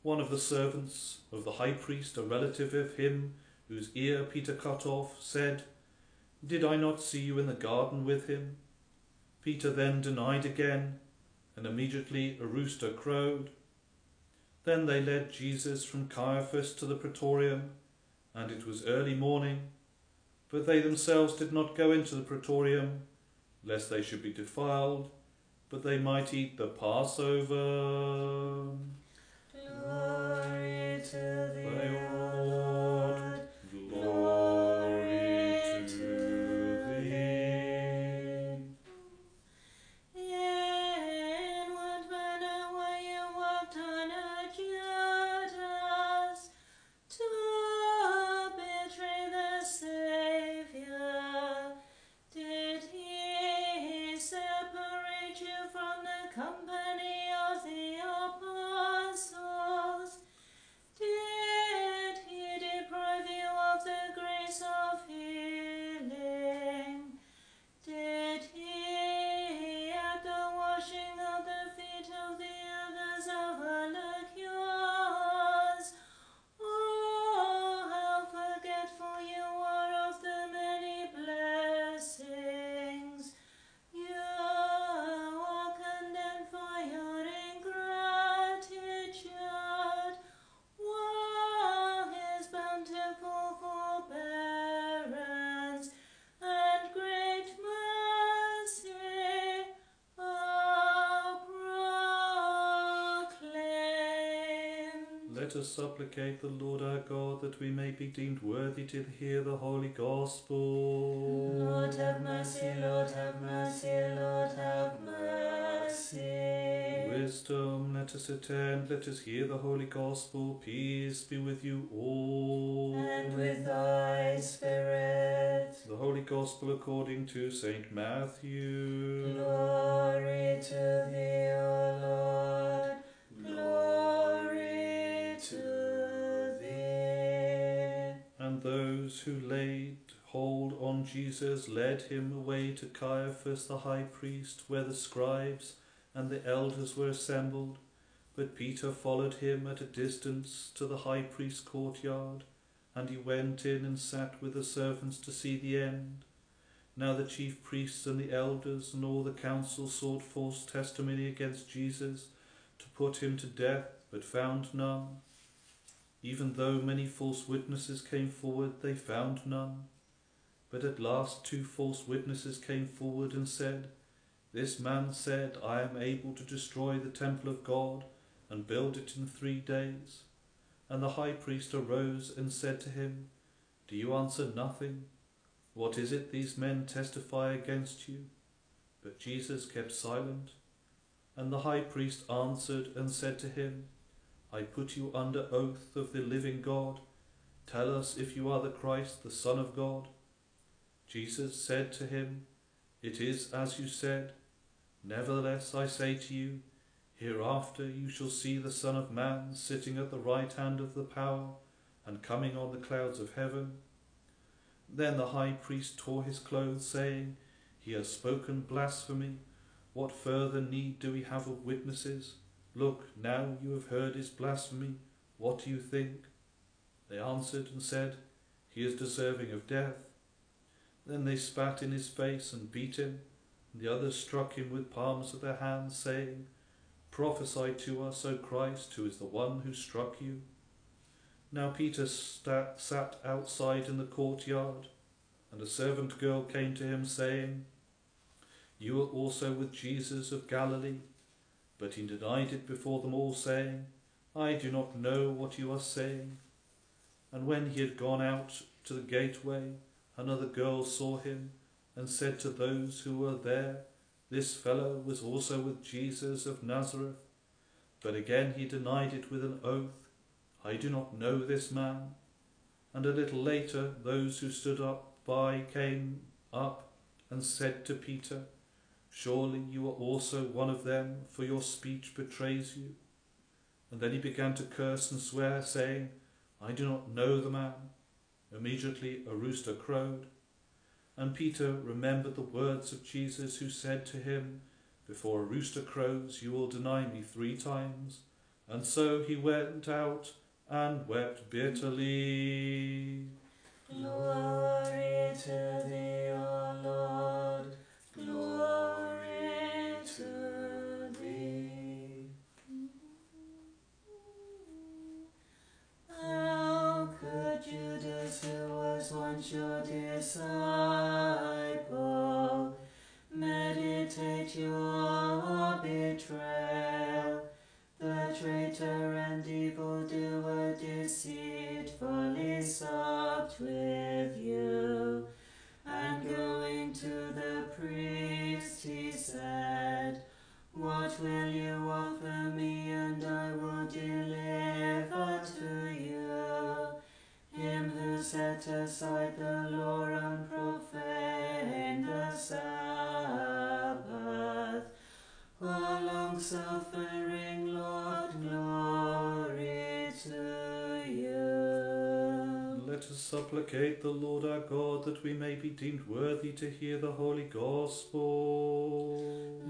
One of the servants of the high priest, a relative of him whose ear Peter cut off, said, Did I not see you in the garden with him? Peter then denied again, and immediately a rooster crowed. Then they led Jesus from Caiaphas to the praetorium, and it was early morning. But they themselves did not go into the praetorium, lest they should be defiled but they might eat the Passover. Glory to thee, supplicate the Lord our God that we may be deemed worthy to hear the holy gospel. Lord have mercy, Lord have mercy, Lord have mercy. Wisdom, let us attend, let us hear the holy gospel. Peace be with you all. And with thy spirit. The Holy Gospel according to St. Matthew. Glory to thee, Jesus led him away to Caiaphas the high priest, where the scribes and the elders were assembled. But Peter followed him at a distance to the high priest's courtyard, and he went in and sat with the servants to see the end. Now the chief priests and the elders and all the council sought false testimony against Jesus to put him to death, but found none. Even though many false witnesses came forward, they found none. But at last two false witnesses came forward and said, This man said, I am able to destroy the temple of God and build it in three days. And the high priest arose and said to him, Do you answer nothing? What is it these men testify against you? But Jesus kept silent. And the high priest answered and said to him, I put you under oath of the living God. Tell us if you are the Christ, the Son of God. Jesus said to him, It is as you said. Nevertheless, I say to you, hereafter you shall see the Son of Man sitting at the right hand of the power and coming on the clouds of heaven. Then the high priest tore his clothes, saying, He has spoken blasphemy. What further need do we have of witnesses? Look, now you have heard his blasphemy. What do you think? They answered and said, He is deserving of death. Then they spat in his face and beat him, the others struck him with palms of their hands, saying, Prophesy to us, O Christ, who is the one who struck you. Now Peter sat, sat outside in the courtyard, and a servant girl came to him, saying, You are also with Jesus of Galilee. But he denied it before them all, saying, I do not know what you are saying. And when he had gone out to the gateway, another girl saw him, and said to those who were there, This fellow was also with Jesus of Nazareth. But again he denied it with an oath, I do not know this man. And a little later, those who stood up by came up and said to Peter, Surely you are also one of them, for your speech betrays you. And then he began to curse and swear, saying, I do not know the man. Immediately a rooster crowed. And Peter remembered the words of Jesus, who said to him, Before a rooster crows, you will deny me three times. And so he went out and wept bitterly. Glory to thee, O Lord. Glory to thee. How could Judas, who was once your disciple, meditate your betrayal? The traitor and evildoer deceitfully supped with you. And going to the priest, he said, What will you offer set aside the law and profaned the Sabbath. O long suffering supplicate the Lord our God that we may be deemed worthy to hear the Holy Gospel.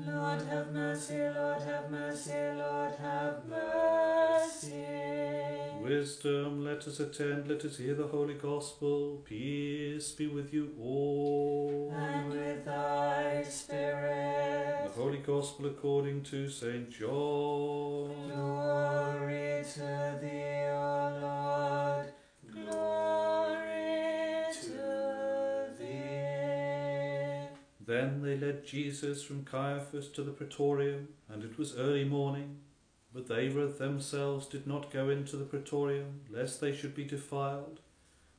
Lord have mercy, Lord have mercy, Lord have mercy. Wisdom, let us attend, let us hear the Holy Gospel. Peace be with you all. And with thy spirit. The Holy Gospel according to St. John. Glory to thee, O Lord. They led Jesus from Caiaphas to the praetorium, and it was early morning. But they themselves did not go into the praetorium, lest they should be defiled,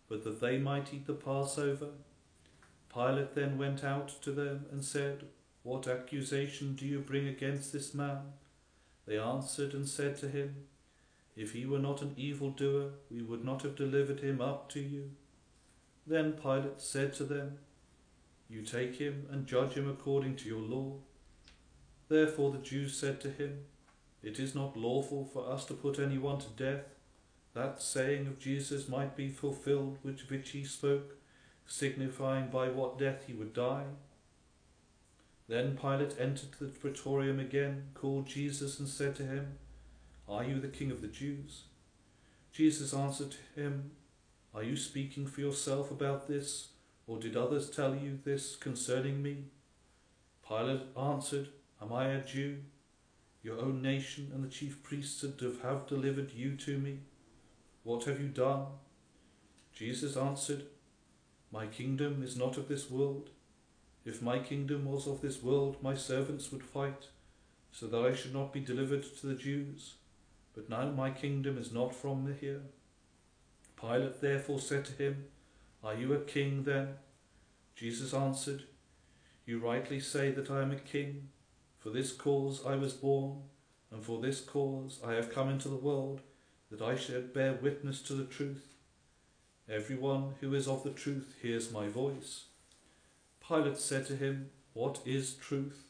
but that they might eat the Passover. Pilate then went out to them and said, What accusation do you bring against this man? They answered and said to him, If he were not an evildoer, we would not have delivered him up to you. Then Pilate said to them, You take him and judge him according to your law. Therefore the Jews said to him, It is not lawful for us to put anyone to death. That saying of Jesus might be fulfilled which, which he spoke, signifying by what death he would die. Then Pilate entered the praetorium again, called Jesus, and said to him, Are you the king of the Jews? Jesus answered him, Are you speaking for yourself about this, or did others tell you this concerning me? Pilate answered, Am I a Jew? Your own nation and the chief priests have delivered you to me. What have you done? Jesus answered, My kingdom is not of this world. If my kingdom was of this world, my servants would fight, so that I should not be delivered to the Jews. But now my kingdom is not from here. Pilate therefore said to him, Are you a king then? Jesus answered, You rightly say that I am a king. For this cause I was born, and for this cause I have come into the world, that I should bear witness to the truth. Everyone who is of the truth hears my voice. Pilate said to him, What is truth?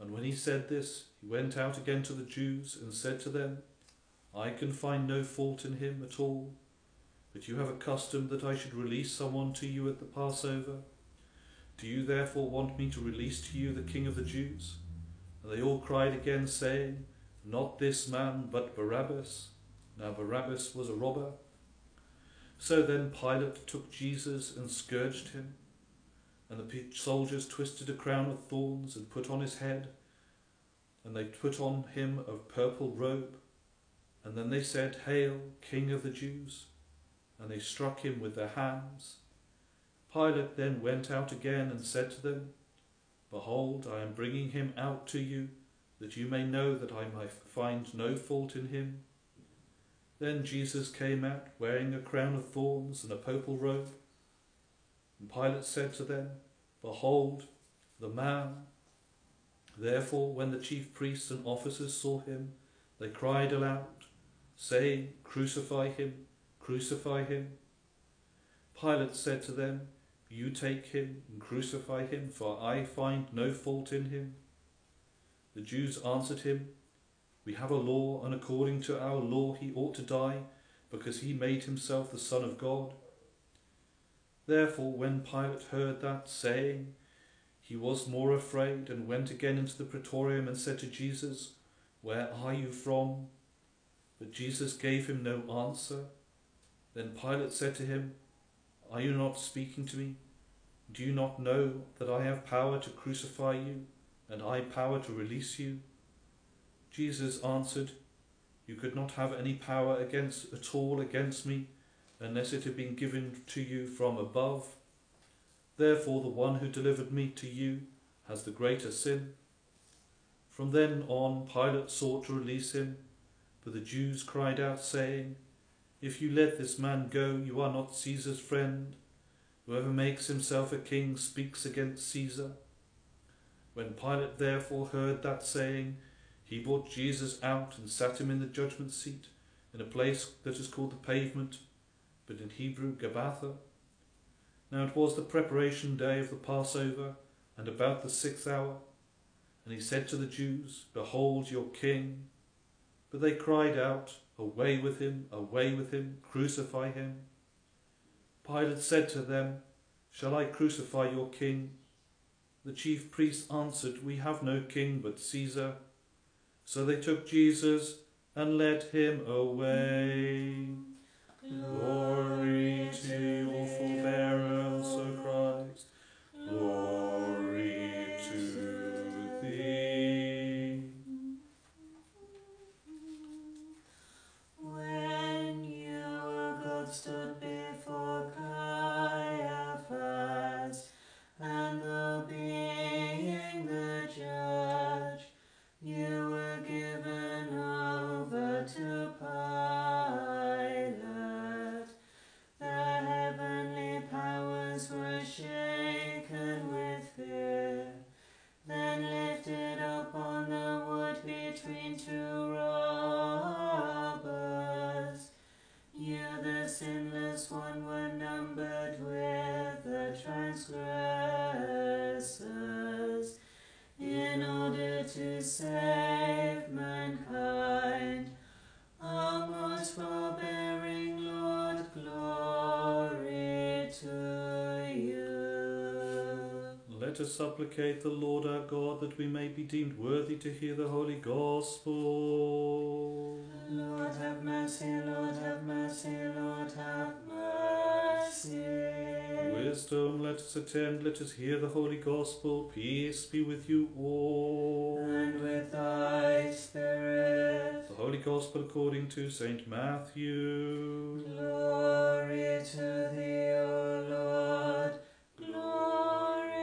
And when he said this, he went out again to the Jews and said to them, I can find no fault in him at all. But you have a custom that I should release someone to you at the Passover. Do you therefore want me to release to you the King of the Jews? And they all cried again, saying, Not this man, but Barabbas. Now Barabbas was a robber. So then Pilate took Jesus and scourged him, and the soldiers twisted a crown of thorns and put on his head, and they put on him a purple robe, and then they said, Hail, King of the Jews! And they struck him with their hands. Pilate then went out again and said to them, Behold, I am bringing him out to you, that you may know that I might find no fault in him. Then Jesus came out, wearing a crown of thorns and a purple robe. And Pilate said to them, Behold, the man. Therefore, when the chief priests and officers saw him, they cried aloud, saying, Crucify him, crucify him. Pilate said to them, You take him and crucify him, for I find no fault in him. The Jews answered him, We have a law, and according to our law he ought to die, because he made himself the Son of God. Therefore, when Pilate heard that saying, he was more afraid, and went again into the praetorium and said to Jesus, Where are you from? But Jesus gave him no answer. Then Pilate said to him, Are you not speaking to me? Do you not know that I have power to crucify you, and I power to release you? Jesus answered, You could not have any power against at all against me, unless it had been given to you from above. Therefore the one who delivered me to you has the greater sin. From then on Pilate sought to release him, but the Jews cried out, saying, If you let this man go, you are not Caesar's friend. Whoever makes himself a king speaks against Caesar. When Pilate therefore heard that saying, he brought Jesus out and sat him in the judgment seat, in a place that is called the pavement, but in Hebrew Gabbatha. Now it was the preparation day of the Passover, and about the sixth hour. And he said to the Jews, Behold your king. But they cried out, Away with him, away with him, crucify him. Pilate said to them, Shall I crucify your king? The chief priests answered, We have no king but Caesar. So they took Jesus and led him away. Glory to your forbearance, save mankind. O most forbearing Lord, glory to you. Let us supplicate the Lord our God that we may be deemed worthy to hear the Holy Gospel. Lord have mercy, Lord have mercy, Lord have mercy. Wisdom, let us attend, let us hear the Holy Gospel. Peace be with you all. Holy Gospel according to St. Matthew. glory to thee, O Lord, glory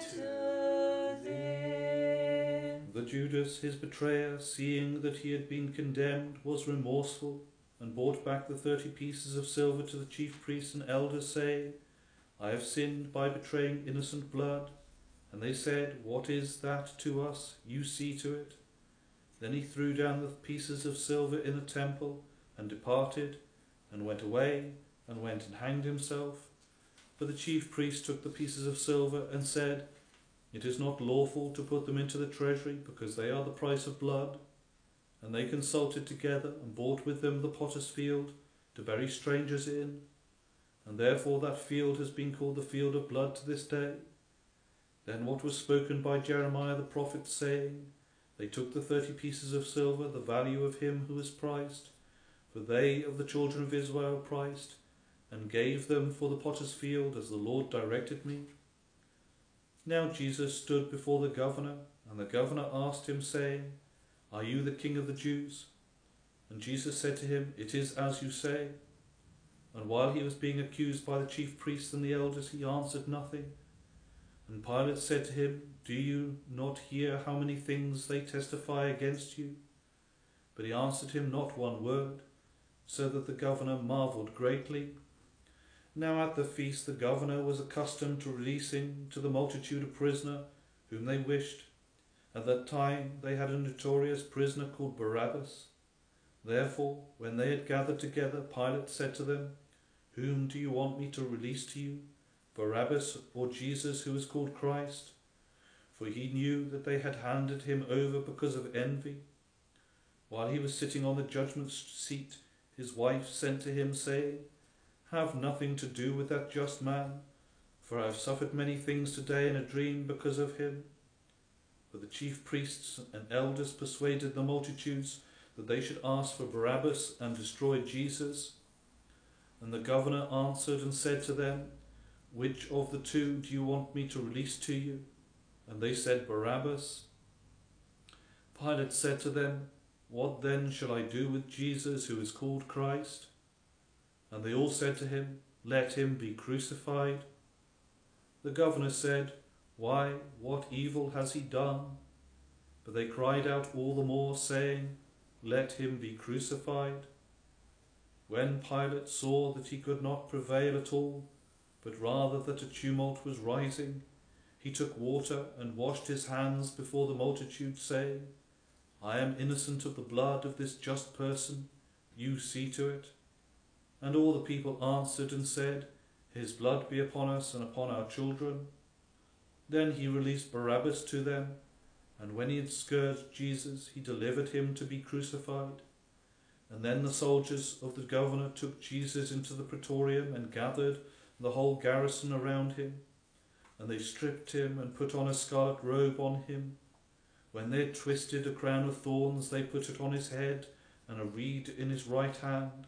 to thee. The Judas, his betrayer, seeing that he had been condemned, was remorseful, and brought back the thirty pieces of silver to the chief priests and elders, saying, I have sinned by betraying innocent blood. And they said, What is that to us? You see to it. Then he threw down the pieces of silver in the temple, and departed, and went away, and went and hanged himself. But the chief priests took the pieces of silver, and said, it is not lawful to put them into the treasury, because they are the price of blood. And they consulted together, and bought with them the potter's field, to bury strangers in. And therefore that field has been called the field of blood to this day. Then what was spoken by Jeremiah the prophet, saying, They took the thirty pieces of silver, the value of him who was priced, for they of the children of Israel priced, and gave them for the potter's field as the Lord directed me. Now Jesus stood before the governor, and the governor asked him, saying, Are you the king of the Jews? And Jesus said to him, It is as you say. And while he was being accused by the chief priests and the elders, he answered nothing. And Pilate said to him, Do you not hear how many things they testify against you? But he answered him not one word, so that the governor marvelled greatly. Now at the feast the governor was accustomed to releasing to the multitude a prisoner whom they wished. At that time they had a notorious prisoner called Barabbas. Therefore, when they had gathered together, Pilate said to them, Whom do you want me to release to you, Barabbas or Jesus, who is called Christ? For he knew that they had handed him over because of envy. While he was sitting on the judgment seat, his wife sent to him, saying, Have nothing to do with that just man, for I have suffered many things today in a dream because of him. But the chief priests and elders persuaded the multitudes that they should ask for Barabbas and destroy Jesus. And the governor answered and said to them, Which of the two do you want me to release to you? And they said, Barabbas. Pilate said to them, What then shall I do with Jesus who is called Christ? And they all said to him, Let him be crucified. The governor said, Why, what evil has he done? But they cried out all the more, saying, let him be crucified. When Pilate saw that he could not prevail at all, but rather that a tumult was rising, he took water and washed his hands before the multitude, saying, I am innocent of the blood of this just person, you see to it. And all the people answered and said, His blood be upon us and upon our children. Then he released Barabbas to them and when he had scourged Jesus, he delivered him to be crucified. And then the soldiers of the governor took Jesus into the praetorium and gathered the whole garrison around him. And they stripped him and put on a scarlet robe on him. When they had twisted a crown of thorns, they put it on his head and a reed in his right hand.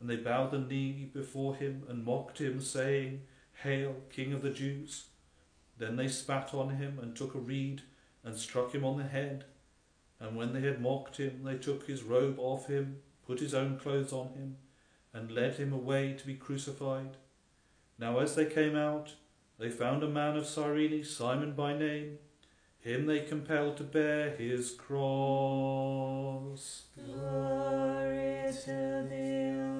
And they bowed the knee before him and mocked him, saying, Hail, King of the Jews! Then they spat on him and took a reed and struck him on the head. And when they had mocked him, they took his robe off him, put his own clothes on him, and led him away to be crucified. Now as they came out, they found a man of Cyrene, Simon by name. Him they compelled to bear his cross. Glory to thee,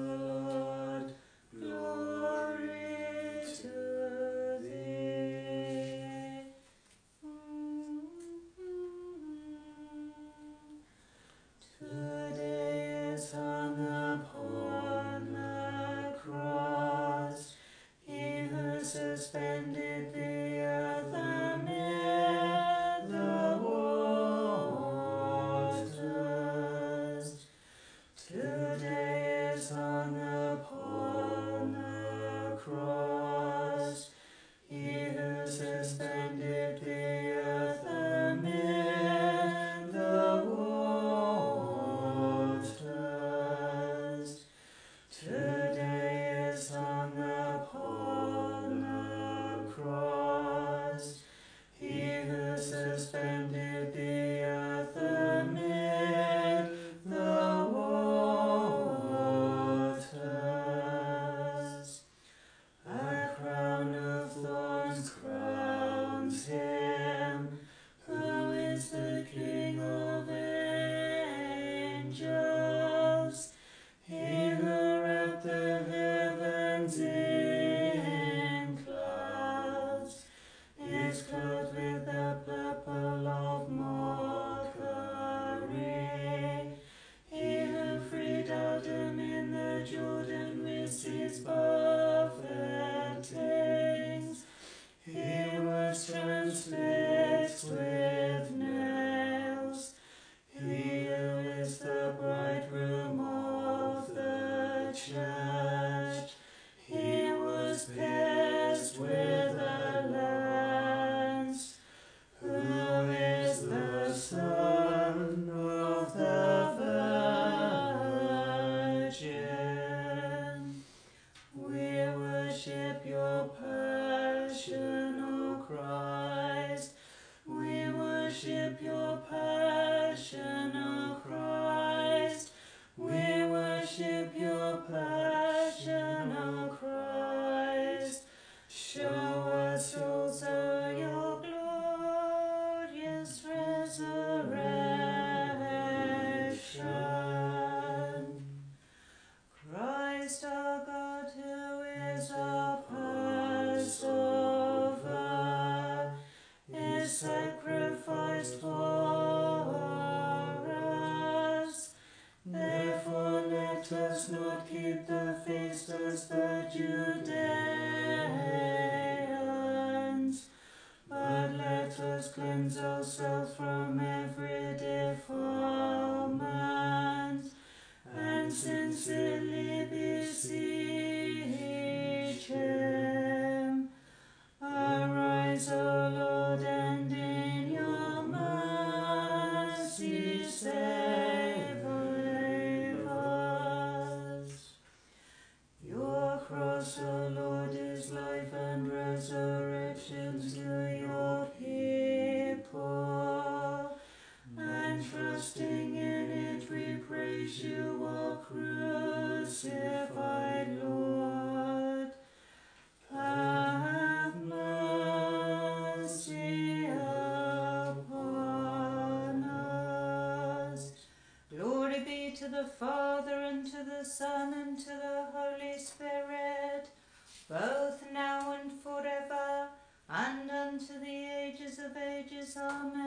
the Son, and to the Holy Spirit, both now and forever, and unto the ages of ages. Amen.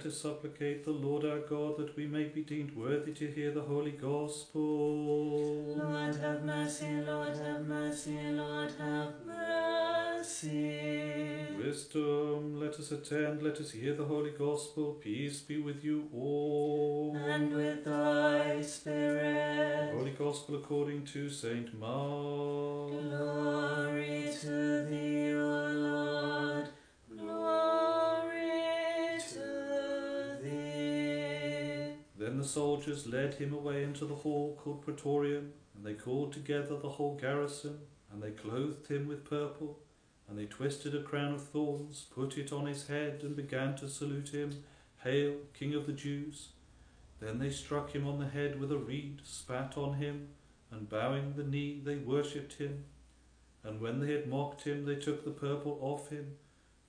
Let us supplicate the Lord our God that we may be deemed worthy to hear the Holy Gospel. Lord have mercy, Lord have mercy, Lord have mercy. Wisdom, let us attend, let us hear the Holy Gospel. Peace be with you all. And with thy spirit. Holy Gospel according to Saint Mark. Soldiers led him away into the hall called Praetorium, and they called together the whole garrison, and they clothed him with purple, and they twisted a crown of thorns, put it on his head, and began to salute him, Hail, King of the Jews! Then they struck him on the head with a reed, spat on him, and bowing the knee, they worshipped him. And when they had mocked him, they took the purple off him,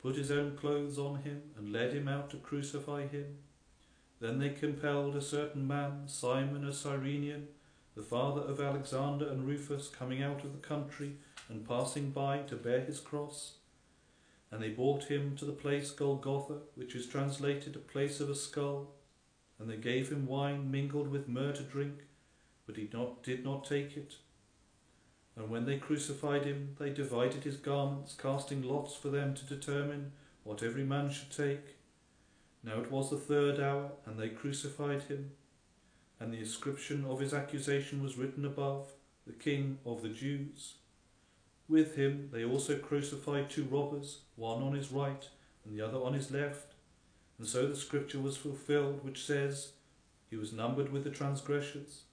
put his own clothes on him, and led him out to crucify him. Then they compelled a certain man, Simon a Cyrenian, the father of Alexander and Rufus, coming out of the country and passing by to bear his cross. And they brought him to the place Golgotha, which is translated a place of a skull. And they gave him wine mingled with myrrh to drink, but he not, did not take it. And when they crucified him, they divided his garments, casting lots for them to determine what every man should take. Now it was the third hour, and they crucified him. And the inscription of his accusation was written above, the King of the Jews. With him they also crucified two robbers, one on his right and the other on his left. And so the scripture was fulfilled, which says, He was numbered with the transgressors.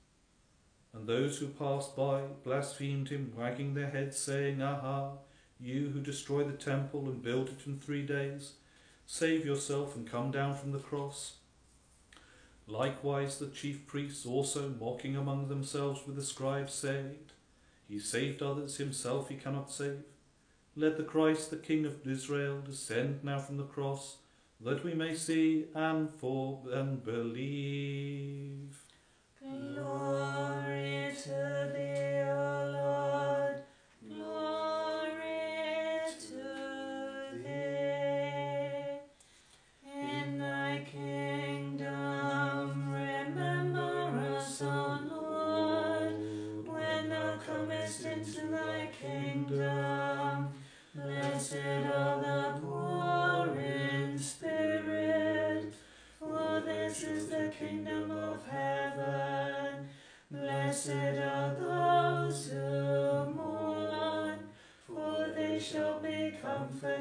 And those who passed by blasphemed him, wagging their heads, saying, Aha, you who destroy the temple and build it in three days, save yourself and come down from the cross. Likewise the chief priests also, mocking among themselves with the scribes, said, He saved others, himself he cannot save. Let the Christ, the King of Israel, descend now from the cross, that we may see and for and believe. Glory to thee, O Lord.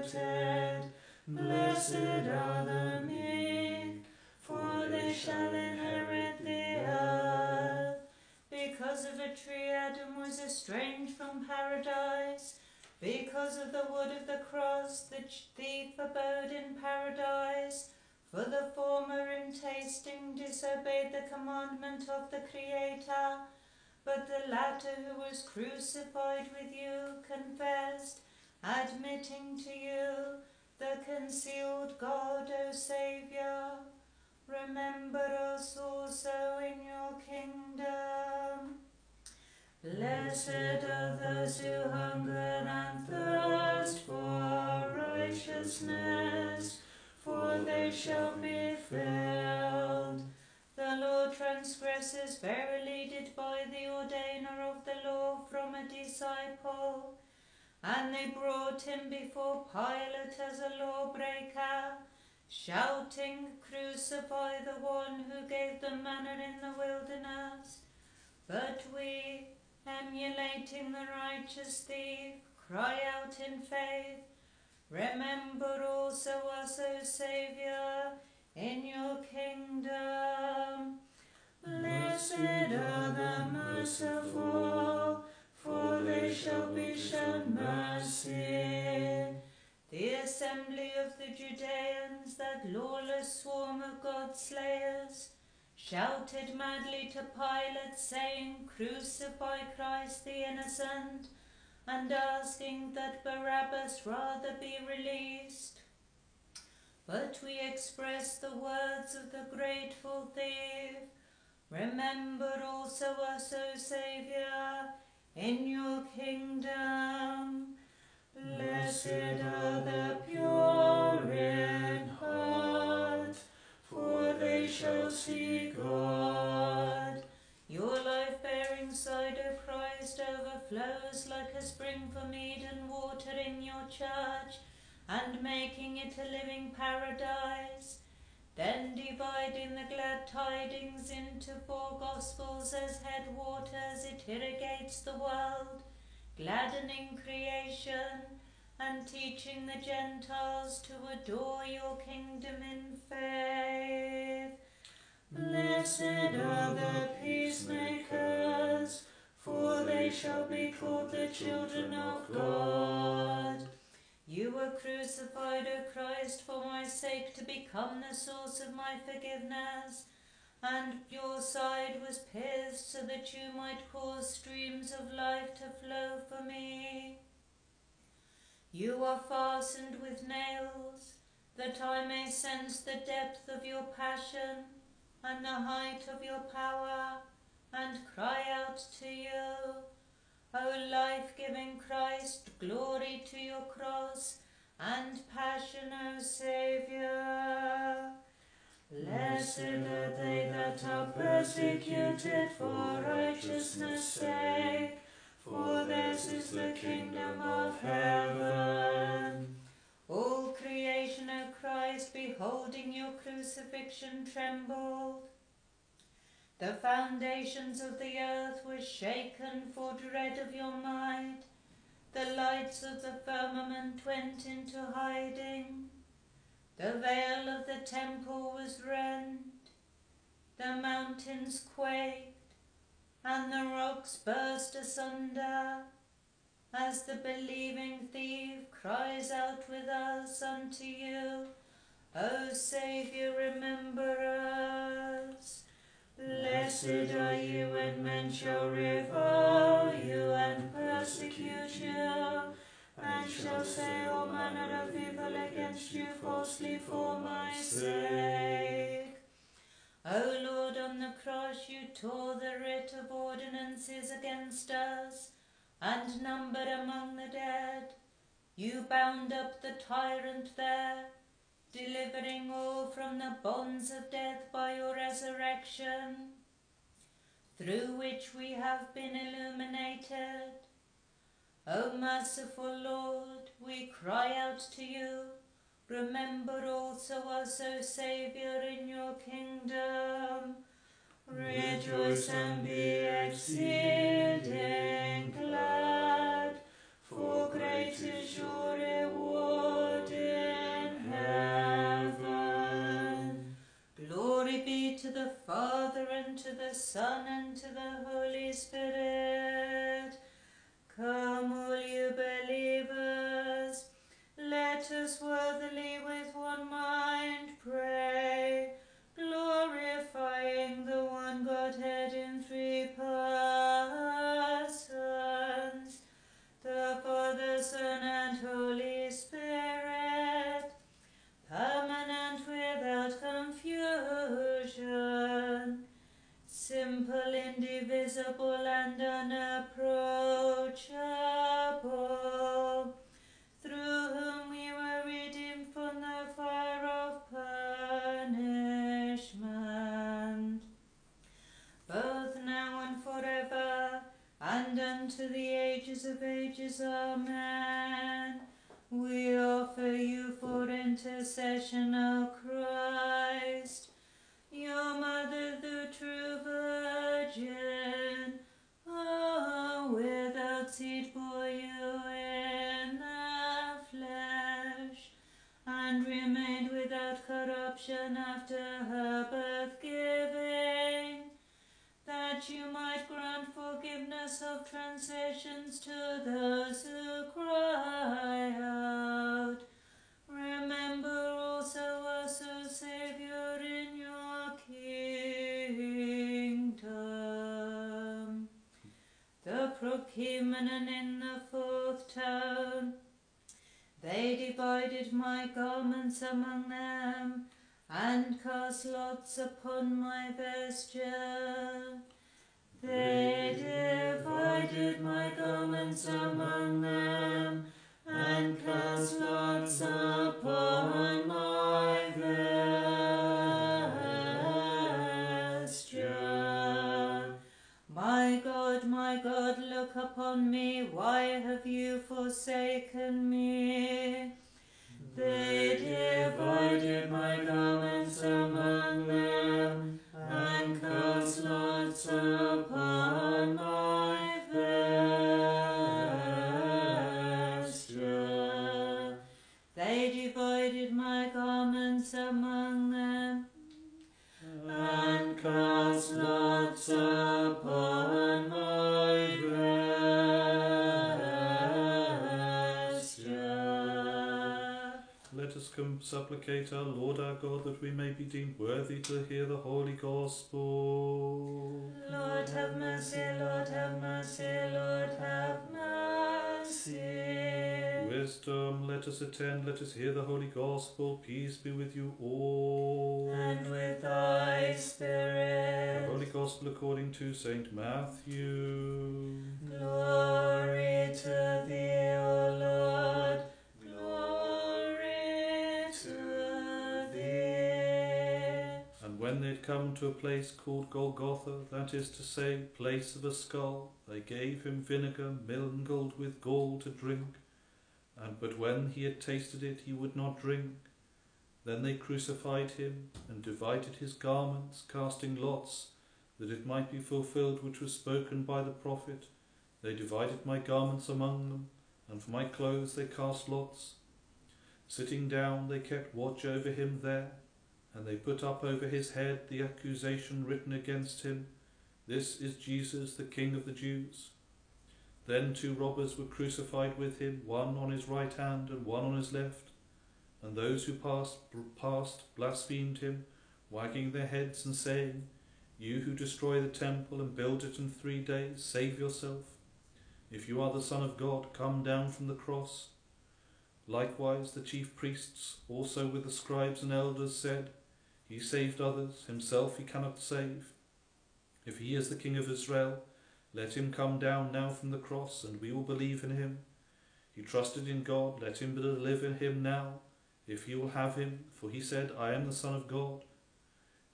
Comforted. Blessed are the meek, for they shall inherit the earth. Because of a tree, Adam was estranged from paradise. Because of the wood of the cross, the thief abode in paradise. For the former in tasting disobeyed the commandment of the Creator, but the latter who was crucified with you confessed, admitting to you the concealed God, O Saviour. Remember us also in your kingdom. Blessed are those who hunger and thirst for righteousness, for they shall be filled. The law transgresses verily did by the ordainer of the law from a disciple, and they brought him before Pilate as a lawbreaker, shouting, Crucify the one who gave the manna in the wilderness. But we, emulating the righteous thief, cry out in faith, Remember also us, O Saviour, in your kingdom. Blessed are the merciful, for they shall be shown mercy. The assembly of the Judeans, that lawless swarm of God slayers, shouted madly to Pilate, saying, Crucify Christ the innocent, and asking that Barabbas rather be released. But we express the words of the grateful thief. Remember also us, O Saviour, in your kingdom. Blessed are the pure in heart, for they shall see God. Your life bearing side, O Christ, overflows like a spring from Eden water in your church, and making it a living paradise. Then dividing the glad tidings into four gospels as headwaters, it irrigates the world, gladdening creation, and teaching the Gentiles to adore your kingdom in faith. Blessed are the peacemakers, for they shall be called the children of God. You were crucified, O Christ, for my sake to become the source of my forgiveness, and your side was pierced so that you might cause streams of life to flow for me. You are fastened with nails, that I may sense the depth of your passion and the height of your power, and cry out to you. O life giving Christ, glory to your cross and passion, O Saviour. Blessed are they that are persecuted for righteousness' sake, for theirs is the kingdom of heaven. All creation, O Christ, beholding your crucifixion, trembled. The foundations of the earth were shaken for dread of your might. The lights of the firmament went into hiding. The veil of the temple was rent. The mountains quaked, and the rocks burst asunder, as the believing thief cries out with us unto you. O Saviour, remember us. Blessed are you when men shall revile you and persecute you, and shall say all manner of evil against you falsely for my sake. O Lord, on the cross you tore the writ of ordinances against us, and numbered among the dead. You bound up the tyrant there, delivering all from the bonds of death by your resurrection, through which we have been illuminated. O merciful Lord, we cry out to you. Remember also us, O Saviour, in your kingdom. Rejoice and be exceeding glad, for great is your reward the Father, and to the Son, and to the Holy Spirit. Come, all you believers, let us worthily with one mind pray, glorifying the one Godhead in three persons, simple, indivisible, and unapproachable, through whom we were redeemed from the fire of punishment, both now and forever, and unto the ages of ages. Amen. We offer you for intercession, O Christ, your mother, the true Virgin, oh, without seed bore you in the flesh, and remained without corruption after her birth giving, that you might grant forgiveness of transgressions to those who cry out. Remember also us, O Saviour, Prokeimenon in the fourth tone. They divided my garments among them, and cast lots upon my vesture. They divided my garments among supplicate our Lord our God that we may be deemed worthy to hear the Holy Gospel. Lord have mercy, Lord have mercy, Lord have mercy. Wisdom, let us attend, let us hear the Holy Gospel. Peace be with you all. And with thy spirit. The. Holy Gospel according to Saint Matthew. Come to a place called Golgotha, that is to say, place of a skull, they gave him vinegar mingled with gall to drink. And but when he had tasted it, he would not drink. Then they crucified him and divided his garments, casting lots, that it might be fulfilled which was spoken by the prophet. They divided my garments among them, and for my clothes they cast lots. Sitting down, they kept watch over him there. And they put up over his head the accusation written against him This is Jesus, the King of the Jews. Then two robbers were crucified with him, one on his right hand and one on his left. And those who passed, passed blasphemed him, wagging their heads and saying, You who destroy the temple and build it in three days, save yourself. If you are the Son of God, come down from the cross. Likewise, the chief priests, also with the scribes and elders, said, He saved others, himself he cannot save. If he is the King of Israel, let him come down now from the cross, and we will believe in him. He trusted in God, let him believe in him now, if he will have him, for he said, I am the Son of God.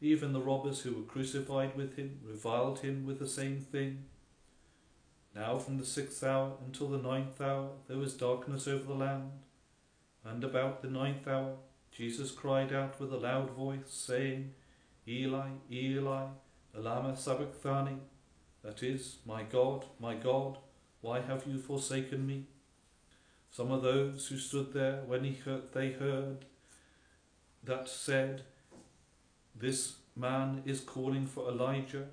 Even the robbers who were crucified with him reviled him with the same thing. Now from the sixth hour until the ninth hour there was darkness over the land. And about the ninth hour Jesus cried out with a loud voice, saying, Eli, Eli, lama sabachthani, that is, My God, my God, why have you forsaken me? Some of those who stood there when he heard, they heard that said, This man is calling for Elijah.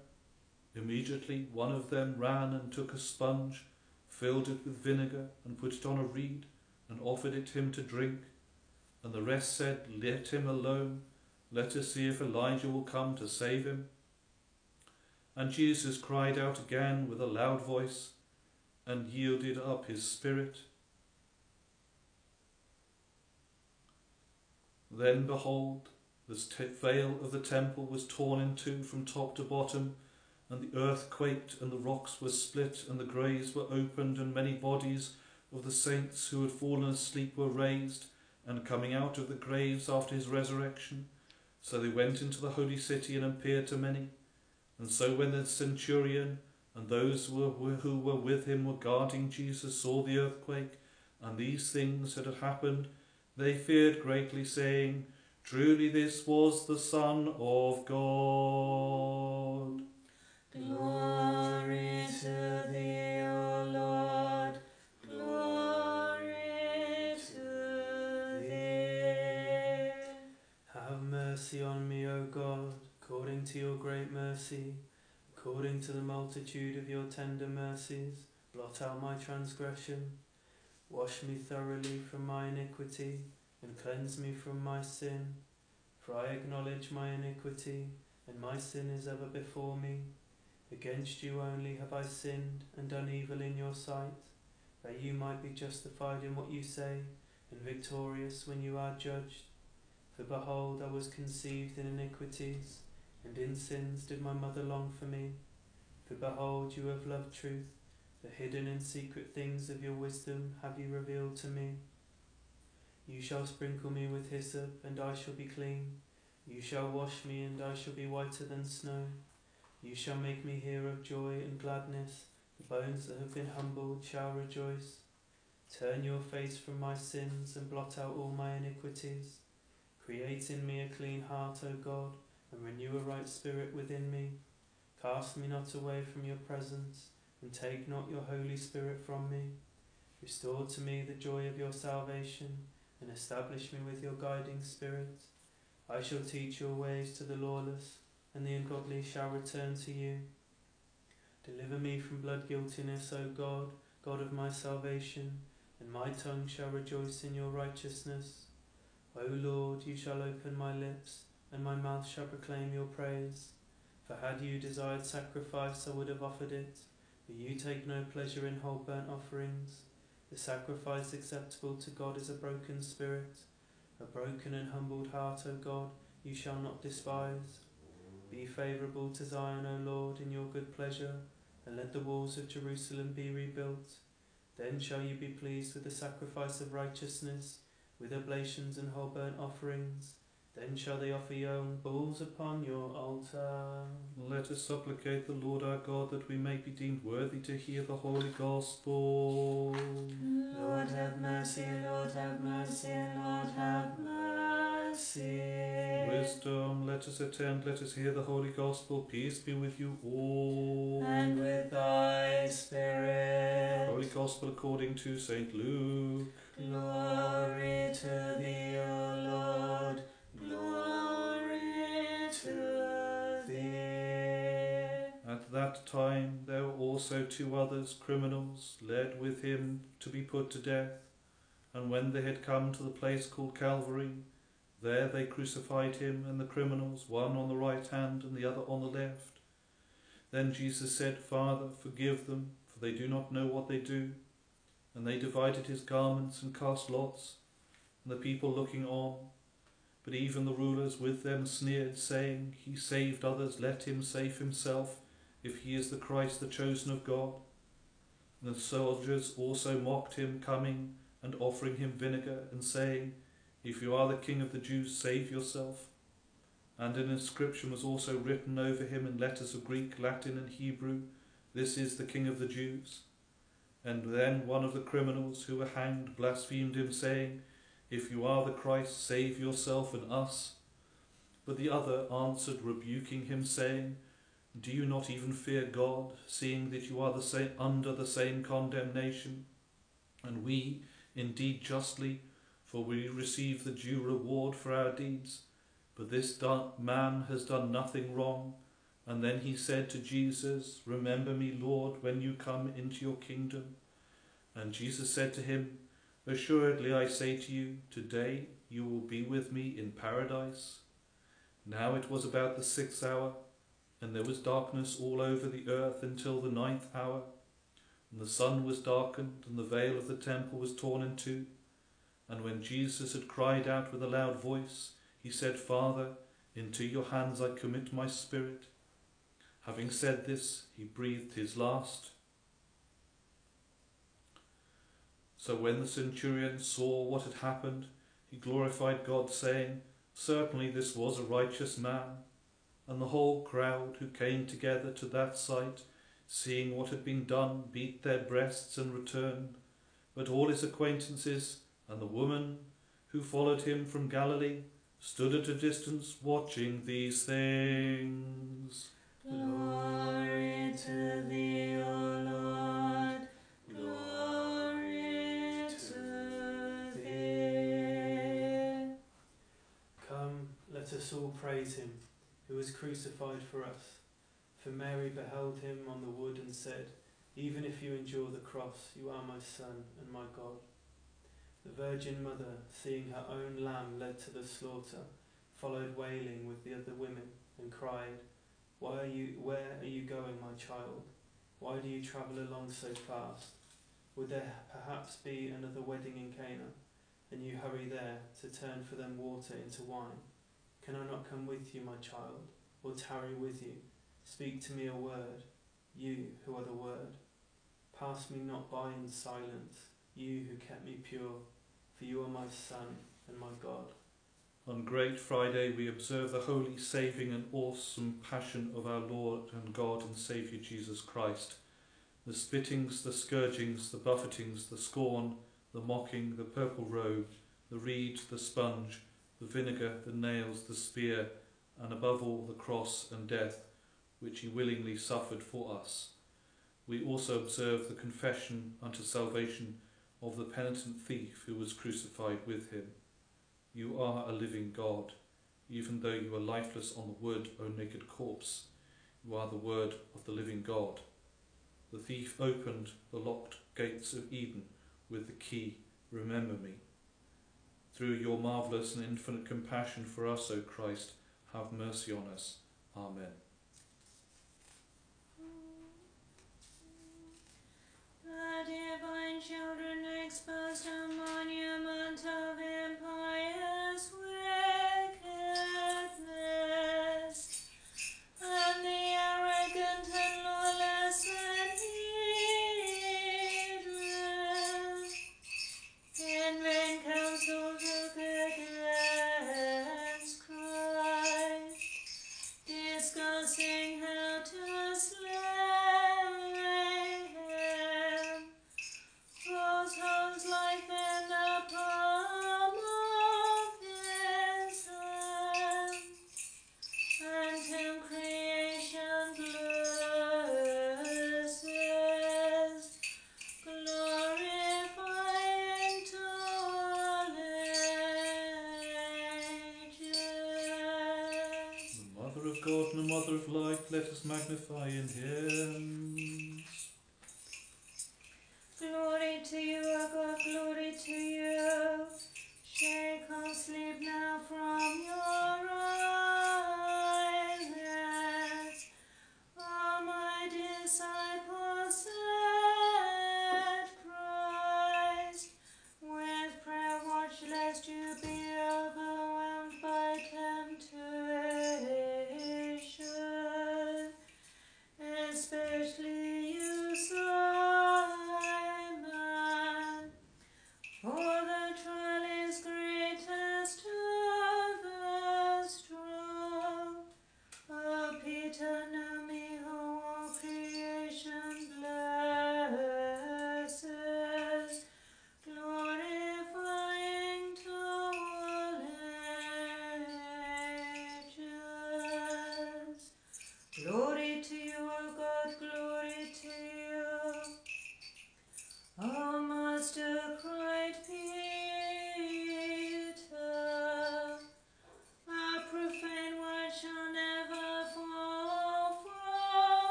Immediately one of them ran and took a sponge, filled it with vinegar, and put it on a reed, and offered it him to drink. And the rest said, Let him alone. Let us see if Elijah will come to save him. And Jesus cried out again with a loud voice, and yielded up his spirit. Then behold, the veil of the temple was torn in two from top to bottom, and the earth quaked, and the rocks were split, and the graves were opened, and many bodies of the saints who had fallen asleep were raised, and coming out of the graves after his resurrection. So they went into the holy city and appeared to many. And so when the centurion and those who were, with him were guarding Jesus saw the earthquake, and these things that had happened, they feared greatly, saying, Truly this was the Son of God. Glory to thee, mercy on me, O God, according to your great mercy, according to the multitude of your tender mercies. Blot out my transgression. Wash me thoroughly from my iniquity, and cleanse me from my sin. For I acknowledge my iniquity, and my sin is ever before me. Against you only have I sinned and done evil in your sight, that you might be justified in what you say, and victorious when you are judged. For behold, I was conceived in iniquities, and in sins did my mother long for me. For behold, you have loved truth, the hidden and secret things of your wisdom have you revealed to me. You shall sprinkle me with hyssop, and I shall be clean. You shall wash me, and I shall be whiter than snow. You shall make me hear of joy and gladness. The bones that have been humbled shall rejoice. Turn your face from my sins, and blot out all my iniquities. Create in me a clean heart, O God, and renew a right spirit within me. Cast me not away from your presence, and take not your Holy Spirit from me. Restore to me the joy of your salvation, and establish me with your guiding spirit. I shall teach your ways to the lawless, and the ungodly shall return to you. Deliver me from blood guiltiness, O God, God of my salvation, and my tongue shall rejoice in your righteousness. O Lord, you shall open my lips, and my mouth shall proclaim your praise. For had you desired sacrifice, I would have offered it, but you take no pleasure in whole burnt offerings. The sacrifice acceptable to God is a broken spirit, a broken and humbled heart, O God, you shall not despise. Be favourable to Zion, O Lord, in your good pleasure, and let the walls of Jerusalem be rebuilt. Then shall you be pleased with the sacrifice of righteousness, with oblations and whole burnt offerings. Then shall they offer young bulls upon your altar. Let us supplicate the Lord our God that we may be deemed worthy to hear the holy gospel. Lord have mercy, Lord have mercy, Lord have mercy. Wisdom, let us attend, let us hear the holy gospel. Peace be with you all. And with thy spirit. Holy Gospel according to St. Luke. Glory to thee, O Lord. Glory to thee. At that time there were also two others, criminals, led with him to be put to death. And when they had come to the place called Calvary, there they crucified him and the criminals, one on the right hand and the other on the left. Then Jesus said, Father, forgive them, for they do not know what they do. And they divided his garments and cast lots, and the people looking on. But even the rulers with them sneered, saying, He saved others, let him save himself, if he is the Christ, the chosen of God. And the soldiers also mocked him, coming and offering him vinegar, and saying, If you are the king of the Jews, save yourself. And an inscription was also written over him in letters of Greek, Latin, and Hebrew, This is the king of the Jews. And then one of the criminals who were hanged blasphemed him, saying, If you are the Christ, save yourself and us. But the other answered, rebuking him, saying, Do you not even fear God, seeing that you are the same, under the same condemnation? And we, indeed, justly, for we receive the due reward for our deeds. But this man has done nothing wrong. And then he said to Jesus, Remember me, Lord, when you come into your kingdom. And Jesus said to him, Assuredly I say to you, today you will be with me in paradise. Now it was about the sixth hour, and there was darkness all over the earth until the ninth hour. And the sun was darkened, and the veil of the temple was torn in two. And when Jesus had cried out with a loud voice, he said, Father, into your hands I commit my spirit. Having said this, he breathed his last. So when the centurion saw what had happened, he glorified God, saying, Certainly this was a righteous man. And the whole crowd who came together to that sight, seeing what had been done, beat their breasts and returned. But all his acquaintances and the woman who followed him from Galilee stood at a distance watching these things. Glory to thee, O Lord. Glory to thee. Come, let us all praise him, who was crucified for us. For Mary beheld him on the wood and said, Even if you endure the cross, you are my son and my God. The Virgin Mother, seeing her own lamb led to the slaughter, followed wailing with the other women, and cried, Why are you where are you going, my child? Why do you travel along so fast? Would there perhaps be another wedding in Cana, and you hurry there to turn for them water into wine? Can I not come with you, my child, or tarry with you? Speak to me a word, you who are the word. Pass me not by in silence you who kept me pure, for you are my Son and my God. On Great Friday, we observe the holy, saving, and awesome passion of our Lord and God and Saviour Jesus Christ. The spittings, the scourgings, the buffetings, the scorn, the mocking, the purple robe, the reed, the sponge, the vinegar, the nails, the spear, and above all the cross and death, which he willingly suffered for us. We also observe the confession unto salvation of the penitent thief who was crucified with him. You are a living God, even though you are lifeless on the wood, O naked corpse. You are the word of the living God. The thief opened the locked gates of Eden with the key, Remember me. Through your marvellous and infinite compassion for us, O Christ, have mercy on us. Amen. The divine children exposed a monument of impious wickedness, us magnify in hymns. Glory to you, O God, glory to you. Shake off sleep now from your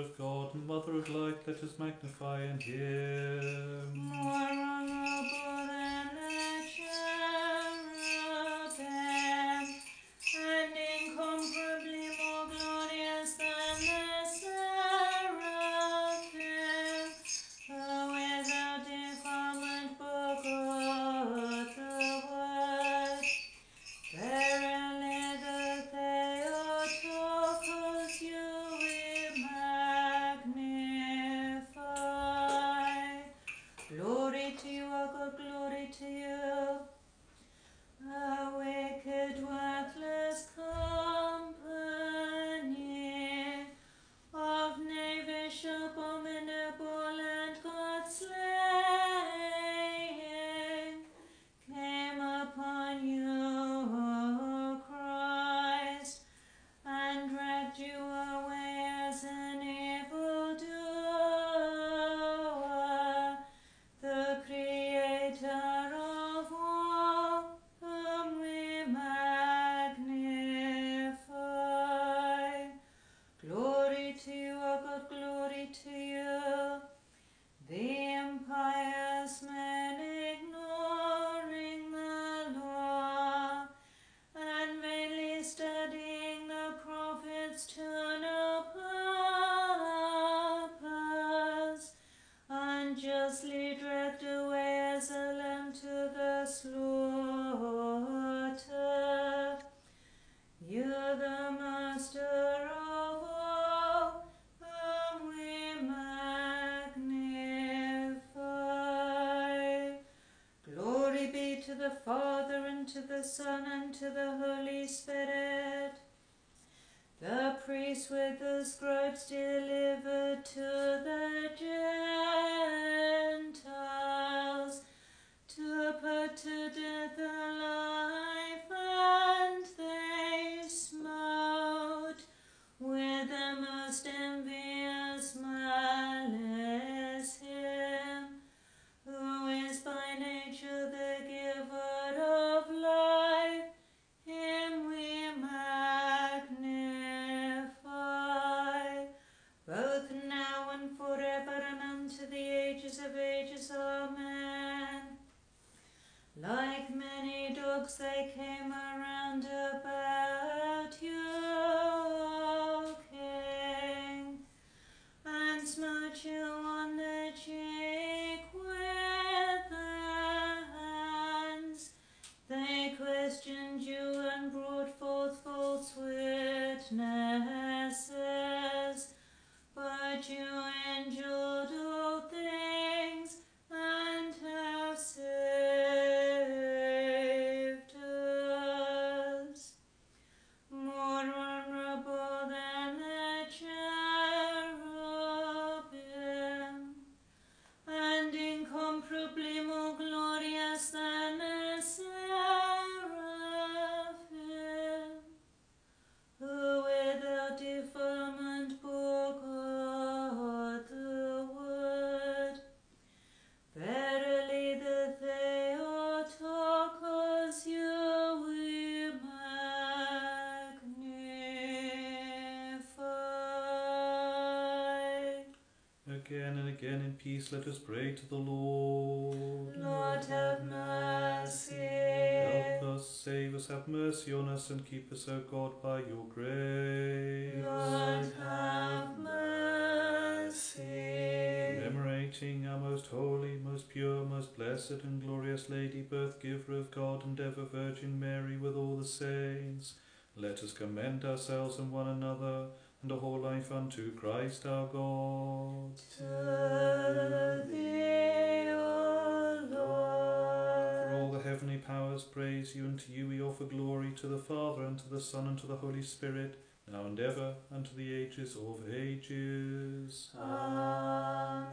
of God, Mother of light, let us magnify and hear. To the Son, and to the Holy peace let us pray to the Lord. Lord have mercy. Help us, save us, have mercy on us, and keep us, O God, by your grace. Lord have mercy. Commemorating our most holy, most pure, most blessed, and glorious Lady, birth giver of God and ever Virgin Mary, with all the saints, let us commend ourselves and one another and a whole life unto Christ our God. To thee, O Lord. For all the heavenly powers praise you, and to you we offer glory, to the Father, and to the Son, and to the Holy Spirit, now and ever, and to the ages of ages. Amen.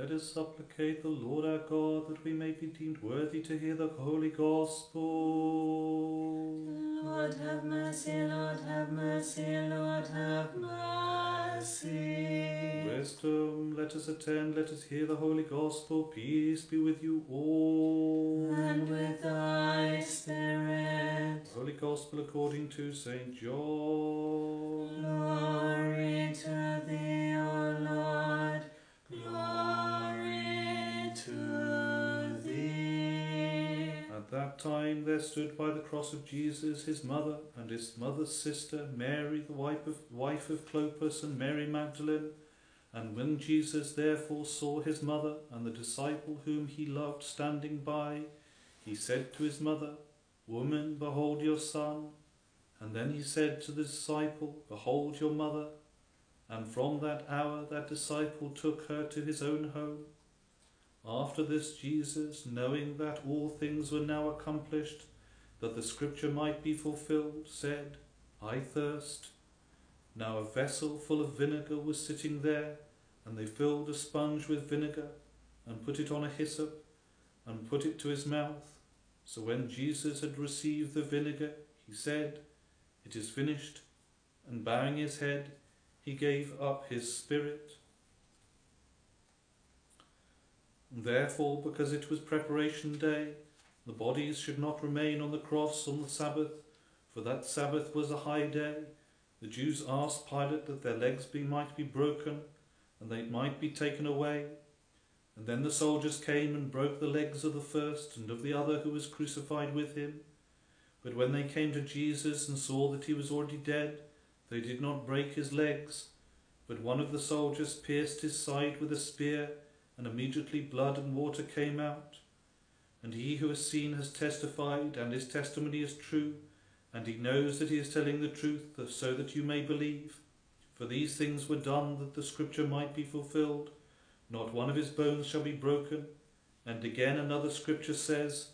Let us supplicate the Lord our God that we may be deemed worthy to hear the holy gospel. Lord have mercy, Lord have mercy, Lord have mercy. Wisdom, um, let let us attend, let us hear the Holy Gospel. Peace be with you all. And with thy spirit. Holy Gospel according to St. John. There stood by the cross of Jesus his mother and his mother's sister, Mary, the wife of, wife of Clopas, and Mary Magdalene. And when Jesus therefore saw his mother and the disciple whom he loved standing by, he said to his mother, Woman, behold your son. And then he said to the disciple, Behold your mother. And from that hour that disciple took her to his own home. After this, Jesus, knowing that all things were now accomplished, that the scripture might be fulfilled, said, I thirst. Now a vessel full of vinegar was sitting there, and they filled a sponge with vinegar, and put it on a hyssop, and put it to his mouth. So when Jesus had received the vinegar, he said, It is finished. And bowing his head, he gave up his spirit. Therefore, because it was preparation day, the bodies should not remain on the cross on the Sabbath, for that Sabbath was a high day. The Jews asked Pilate that their legs be, might be broken, and they might be taken away. And then the soldiers came and broke the legs of the first and of the other who was crucified with him. But when they came to Jesus and saw that he was already dead, they did not break his legs. But one of the soldiers pierced his side with a spear, and immediately blood and water came out. And he who has seen has testified, and his testimony is true, and he knows that he is telling the truth, so that you may believe. For these things were done that the scripture might be fulfilled. Not one of his bones shall be broken. And again another scripture says,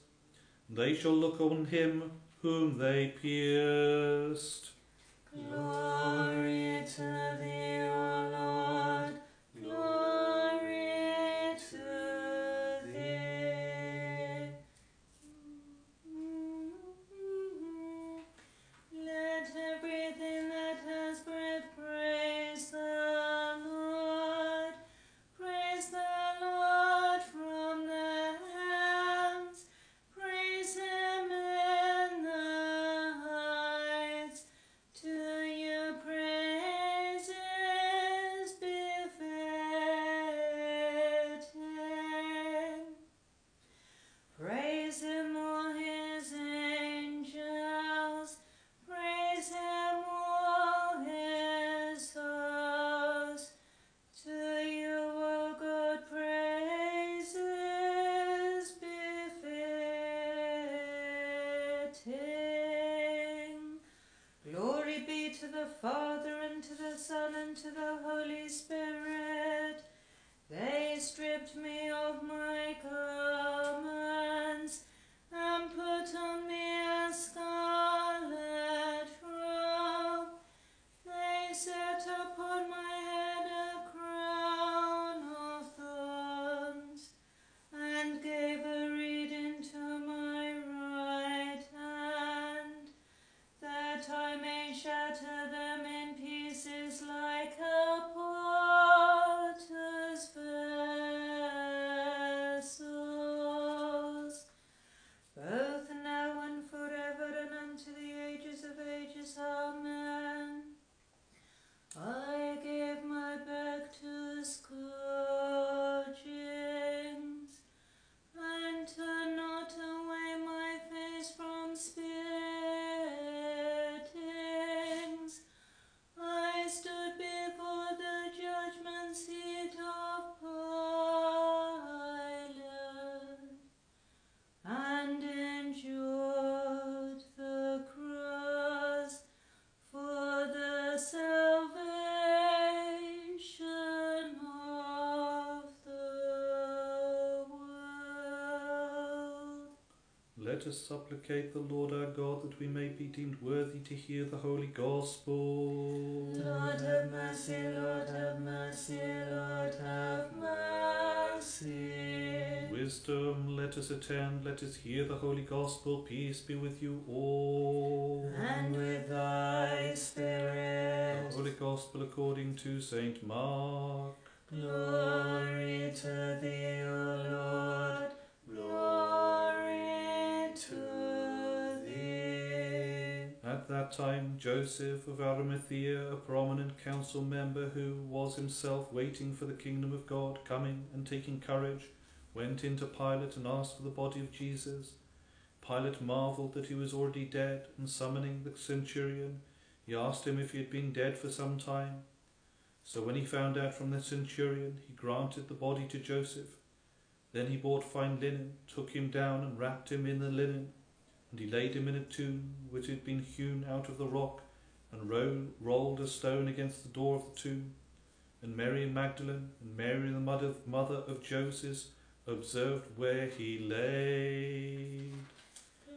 They shall look on him whom they pierced. Glory to thee, O Lord. Let us supplicate the Lord our God that we may be deemed worthy to hear the Holy Gospel. Lord have mercy, Lord have mercy, Lord have mercy. Wisdom, let us attend, let us hear the Holy Gospel. Peace be with you all. And with thy spirit. The. Holy Gospel according to Saint Mark. Glory to thee, that time, Joseph of Arimathea, a prominent council member who was himself waiting for the kingdom of God coming and taking courage, went in to Pilate and asked for the body of Jesus. Pilate marveled that he was already dead, and summoning the centurion, he asked him if he had been dead for some time. So when he found out from the centurion, he granted the body to Joseph. Then he bought fine linen, took him down, and wrapped him in the linen. And he laid him in a tomb which had been hewn out of the rock, and ro- rolled a stone against the door of the tomb. And Mary Magdalene and Mary the mother mother of Joseph observed where he lay.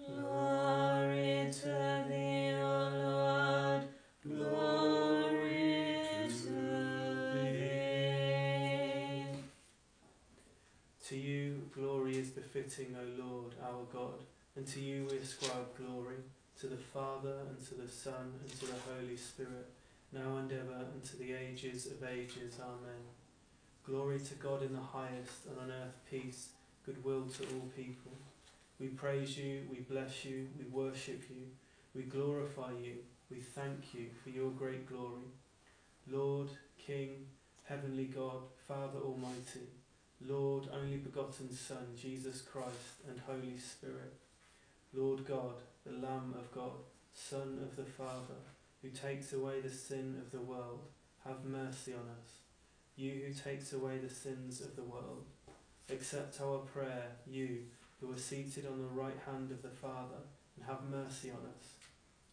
Glory to thee, O Lord. Glory to thee. To you glory is befitting, O Lord, our God, and to you we ascribe glory, to the Father, and to the Son, and to the Holy Spirit, now and ever, and to the ages of ages. Amen. Glory to God in the highest, and on earth peace, goodwill to all people. We praise you, we bless you, we worship you, we glorify you, we thank you for your great glory. Lord, King, Heavenly God, Father Almighty, Lord, only begotten Son, Jesus Christ, and Holy Spirit. Lord God, the Lamb of God, Son of the Father, who takes away the sin of the world, have mercy on us. You who takes away the sins of the world, accept our prayer, you who are seated on the right hand of the Father, and have mercy on us.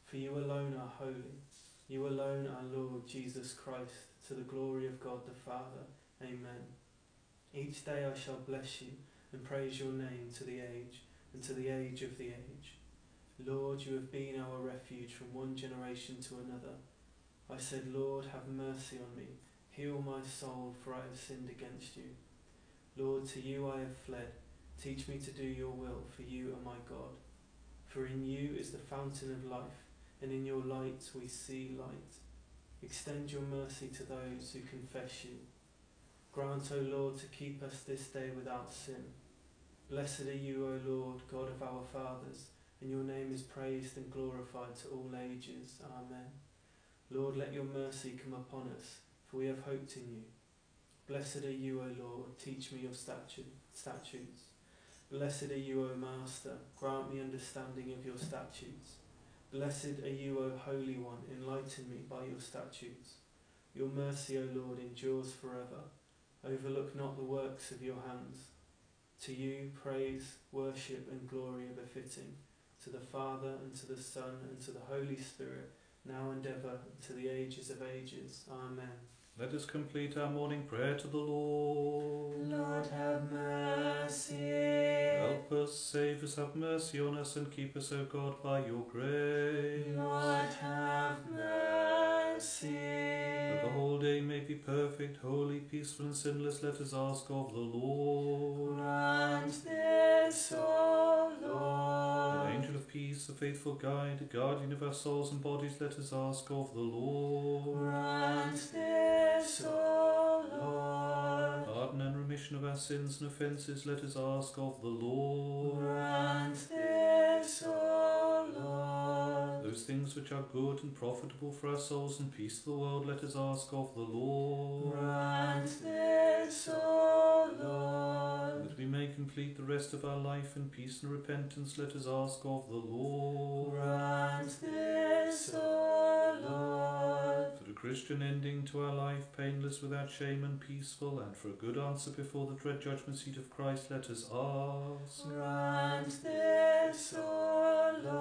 For you alone are holy, you alone are Lord Jesus Christ, to the glory of God the Father. Amen. Each day I shall bless you and praise your name to the age and to the age of the age. Lord, you have been our refuge from one generation to another. I said, Lord, have mercy on me. Heal my soul, for I have sinned against you. Lord, to you I have fled. Teach me to do your will, for you are my God. For in you is the fountain of life, and in your light we see light. Extend your mercy to those who confess you. Grant, O Lord, to keep us this day without sin. Blessed are you, O Lord, God of our fathers, and your name is praised and glorified to all ages. Amen. Lord, let your mercy come upon us, for we have hoped in you. Blessed are you, O Lord, teach me your statu- statutes. Blessed are you, O Master, grant me understanding of your statutes. Blessed are you, O Holy One, enlighten me by your statutes. Your mercy, O Lord, endures forever. Overlook not the works of your hands. To you praise, worship, and glory are befitting, to the Father, and to the Son, and to the Holy Spirit, now and ever, to the ages of ages. Amen. Let us complete our morning prayer to the Lord. Lord, have mercy. Help us, save us, have mercy on us, and keep us, O God, by your grace. Lord, have mercy. That the whole day may be perfect, holy, peaceful, and sinless, let us ask of the Lord. Grant this, O The Lord. angel of peace, the faithful guide, the guardian of our souls and bodies, let us ask of the Lord. Grant this, O Lord. Pardon and remission of our sins and offences, let us ask of the Lord. Grant this, O Lord. Those things which are good and profitable for our souls and peace to the world, let us ask of the Lord. Grant this, O Lord. That we may complete the rest of our life in peace and repentance, let us ask of the Lord. Grant this, O Lord. For a Christian ending to our life, painless, without shame, and peaceful, and for a good answer before the dread judgment seat of Christ, let us ask. Grant this, O Lord.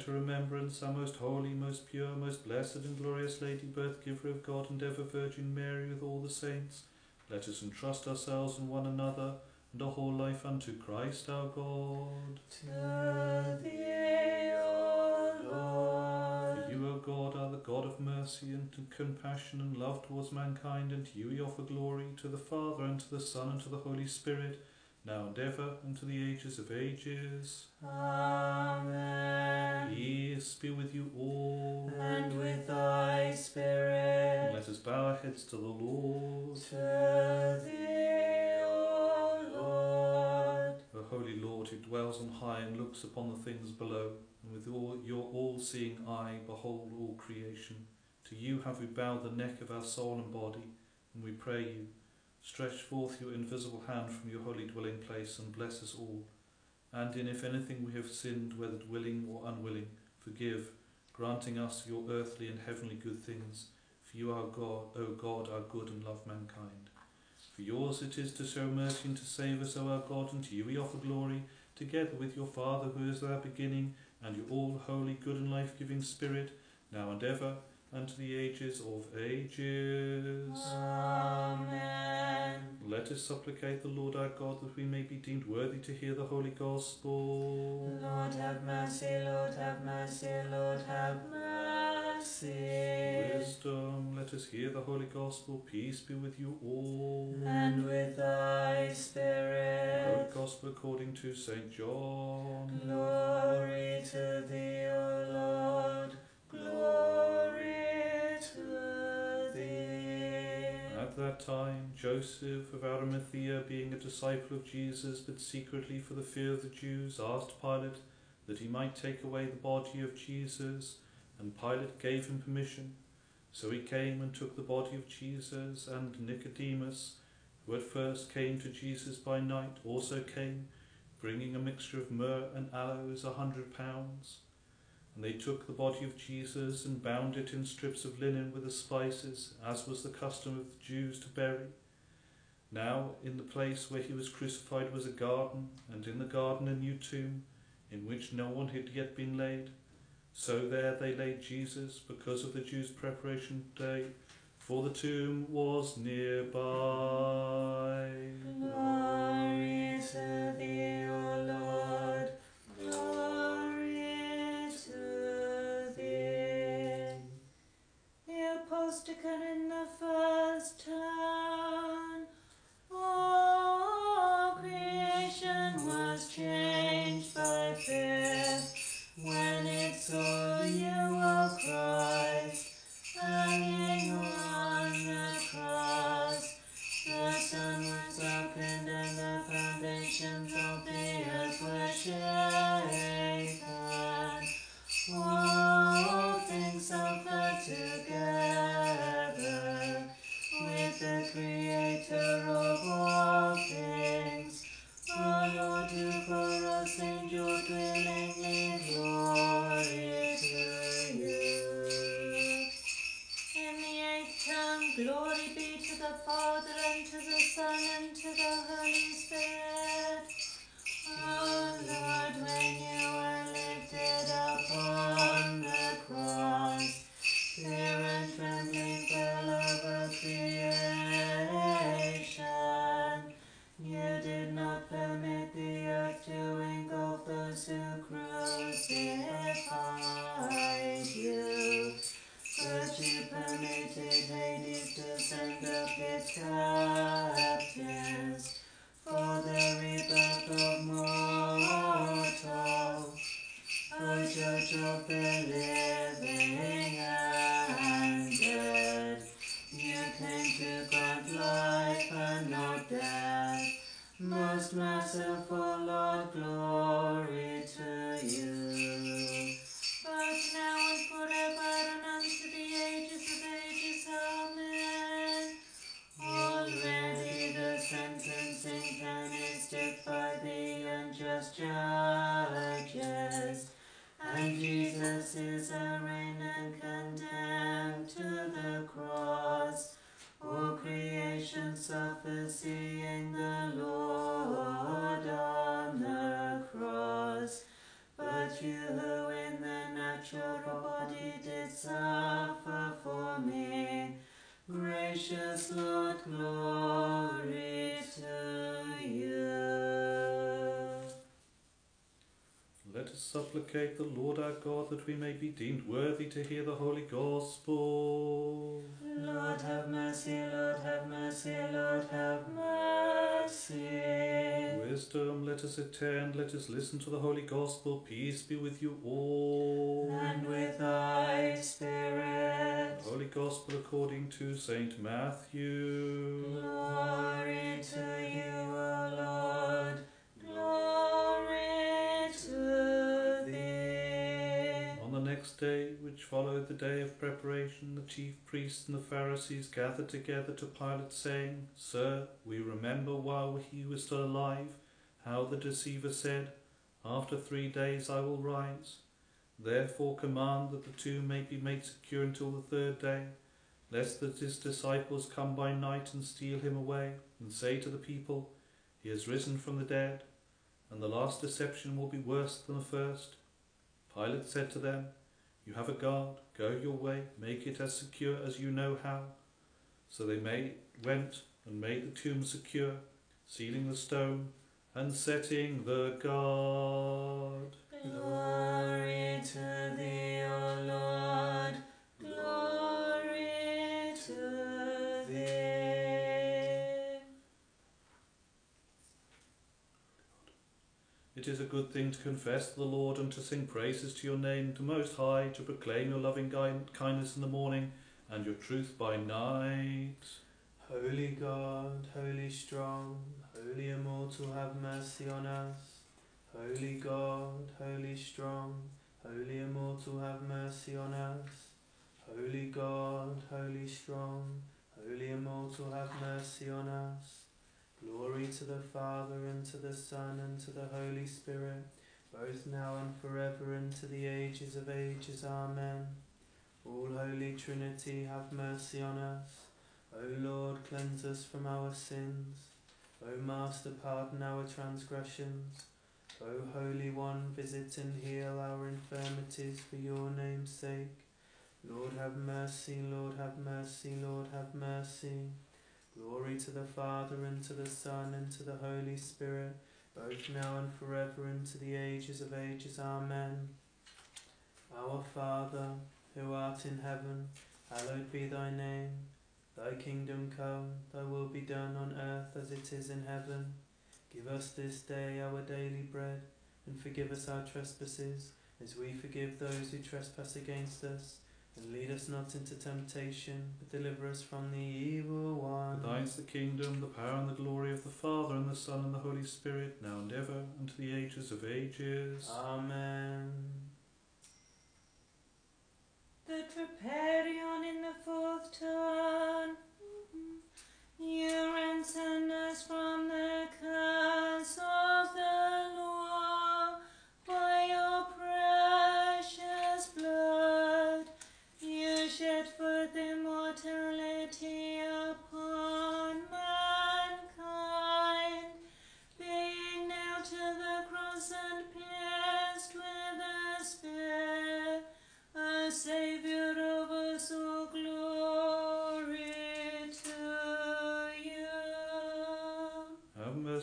To remembrance our most holy, most pure, most blessed, and glorious Lady, birth giver of God and ever Virgin Mary, with all the saints, let us entrust ourselves and one another and our whole life unto Christ our God. To thee, O Lord. For you, O God, are the God of mercy and compassion and love towards mankind, and to you we offer glory, to the Father, and to the Son, and to the Holy Spirit, now and ever, and to the ages of ages. Amen. Peace be with you all. And with thy spirit. Let us bow our heads to the Lord. To thee, O Lord. O holy Lord, who dwells on high and looks upon the things below, and with all your all-seeing eye behold all creation. To you have we bowed the neck of our soul and body, and we pray you, stretch forth your invisible hand from your holy dwelling place and bless us all. And in if anything we have sinned, whether willing or unwilling, forgive, granting us your earthly and heavenly good things. For you are God, O God, our good and love mankind. For yours it is to show mercy and to save us, O our God, and to you we offer glory, together with your Father who is our beginning, and your all holy, good and life-giving Spirit, now and ever, and to the ages of ages. Amen. Let us supplicate the Lord our God that we may be deemed worthy to hear the Holy Gospel. Lord have mercy, Lord have mercy, Lord have mercy. Wisdom, let us hear the Holy Gospel. Peace be with you all. And with thy Holy spirit. Gospel according to St. John. Glory to thee, O Lord. Glory to thee. At that time, Joseph of Arimathea, being a disciple of Jesus, but secretly for the fear of the Jews, asked Pilate that he might take away the body of Jesus, and Pilate gave him permission. So he came and took the body of Jesus, and Nicodemus, who at first came to Jesus by night, also came, bringing a mixture of myrrh and aloes, a hundred pounds. And they took the body of Jesus and bound it in strips of linen with the spices, as was the custom of the Jews to bury. Now, in the place where he was crucified was a garden, and in the garden a new tomb, in which no one had yet been laid. So there they laid Jesus, because of the Jews' preparation day, for the tomb was nearby. Glory to thee, O Lord. Apostichon in the first tone. All creation was changed by fear when it saw crucified you, but you permitted Hades to send up its captives for the rebirth of mortals. O Judge of the living and dead, you came to grant life and not death. Most merciful gracious Lord, supplicate the Lord our God that we may be deemed worthy to hear the Holy Gospel. Lord have mercy, Lord have mercy, Lord have mercy. wisdom, let us attend, let us listen to the Holy Gospel. Peace be with you all. And with thy spirit. Holy Gospel according to Saint Matthew. Glory to you, O Lord. Next day, which followed the day of preparation, the chief priests and the Pharisees gathered together to Pilate, saying, Sir, we remember while he was still alive how the deceiver said, After three days I will rise. Therefore command that the tomb may be made secure until the third day, lest that his disciples come by night and steal him away, and say to the people, He has risen from the dead, and the last deception will be worse than the first. Pilate said to them, You have a guard, go your way, make it as secure as you know how. So they made, went and made the tomb secure, sealing the stone and setting the guard. Glory to thee, O Lord. It is a good thing to confess to the Lord and to sing praises to your name, to Most High, to proclaim your loving kindness in the morning and your truth by night. Holy God, holy strong, holy immortal, have mercy on us. Holy God, holy strong, holy immortal, have mercy on us. Holy God, holy strong, holy immortal, have mercy on us. Glory to the Father, and to the Son, and to the Holy Spirit, both now and forever, and to the ages of ages. Amen. All Holy Trinity, have mercy on us. O Lord, cleanse us from our sins. O Master, pardon our transgressions. O Holy One, visit and heal our infirmities for your name's sake. Lord, have mercy, Lord, have mercy, Lord, have mercy. Glory to the Father, and to the Son, and to the Holy Spirit, both now and forever, and to the ages of ages. Amen. Our Father, who art in heaven, hallowed be thy name. Thy kingdom come, thy will be done on earth as it is in heaven. Give us this day our daily bread, and forgive us our trespasses, as we forgive those who trespass against us. And lead us not into temptation, but deliver us from the evil For one. thine is the kingdom, the power, and the glory of the Father, and the Son, and the Holy Spirit, now and ever, and to the ages of ages. Amen. The Troparion in the fourth tone. You ransom us from the curse of the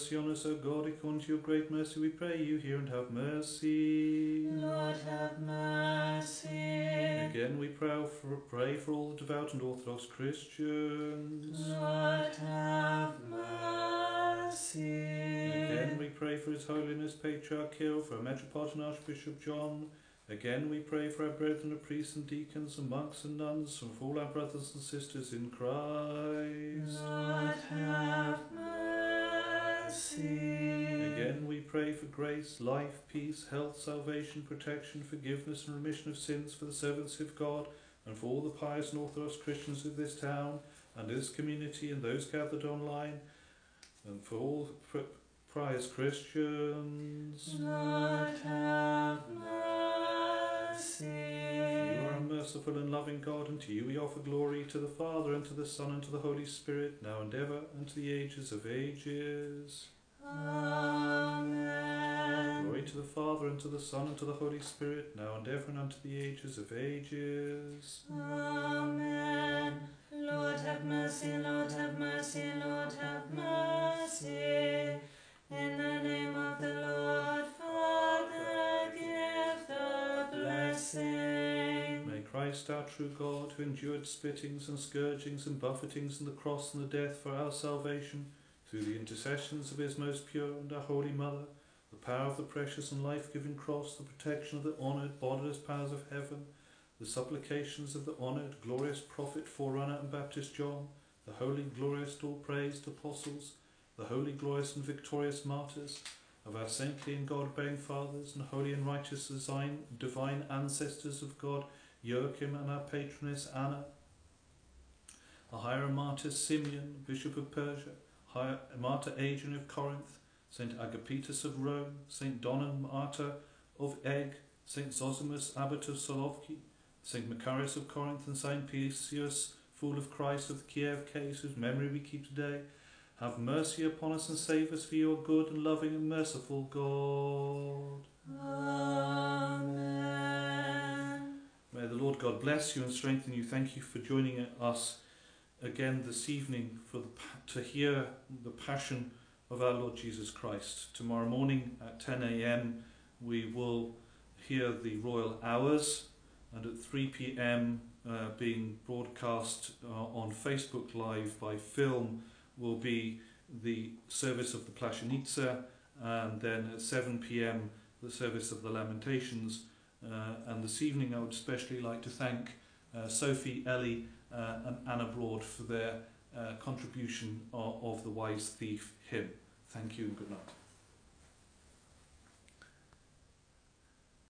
mercy on us, O God, according to your great mercy, we pray you, hear and have mercy. Lord, have mercy. Again, we pray for, pray for all the devout and Orthodox Christians. Lord, have mercy. Again, we pray for His Holiness Patriarch Kirill, for our Metropolitan Archbishop John. Again, we pray for our brethren, the priests and deacons and monks and nuns, and for all our brothers and sisters in Christ. Lord, have mercy. Again, we pray for grace, life, peace, health, salvation, protection, forgiveness, and remission of sins for the servants of God, and for all the pious and Orthodox Christians of this town and this community, and those gathered online, and for all pious Christians. Lord, have mercy. You are a merciful and loving God, and to you we offer glory to the Father, and to the Son, and to the Holy Spirit, now and ever, and to the ages of ages. Amen. Glory to the Father, and to the Son, and to the Holy Spirit, now and ever, and unto the ages of ages. Amen. Lord have mercy, Lord have mercy, Lord have mercy. In the name of the Lord, Father, give the blessing. Christ, our true God, who endured spittings and scourgings and buffetings and the cross and the death for our salvation, through the intercessions of his most pure and our Holy Mother, the power of the precious and life-giving cross, the protection of the honoured, bodiless powers of heaven, the supplications of the honoured, glorious prophet, forerunner and Baptist John, the holy, glorious, all-praised apostles, the holy, glorious and victorious martyrs, of our saintly and God-bearing fathers and holy and righteous design, divine ancestors of God, Joachim and our patroness Anna, the hieromartyr Simeon, Bishop of Persia, Martyr Adrian of Corinth, Saint Agapetus of Rome, Saint Donan Martyr of Eigg, Saint Zosimus Abbot of Solovki, Saint Macarius of Corinth, and Saint Pius, Fool of Christ of the Kiev Caves, whose memory we keep today. Have mercy upon us and save us for your good and loving and merciful God. Amen. May the Lord God bless you and strengthen you. Thank you for joining us again this evening for the, to hear the passion of our Lord Jesus Christ. Tomorrow morning at 10 a.m. we will hear the royal hours, and at 3 p.m. Uh, being broadcast uh, on Facebook Live by film will be the service of the Plashenitsa, and then at 7 p.m. the service of the Lamentations. Uh, and this evening I would especially like to thank uh, Sophie, Ellie uh, and Anna Broad for their contribution of, of the Wise Thief hymn. Thank you and good night.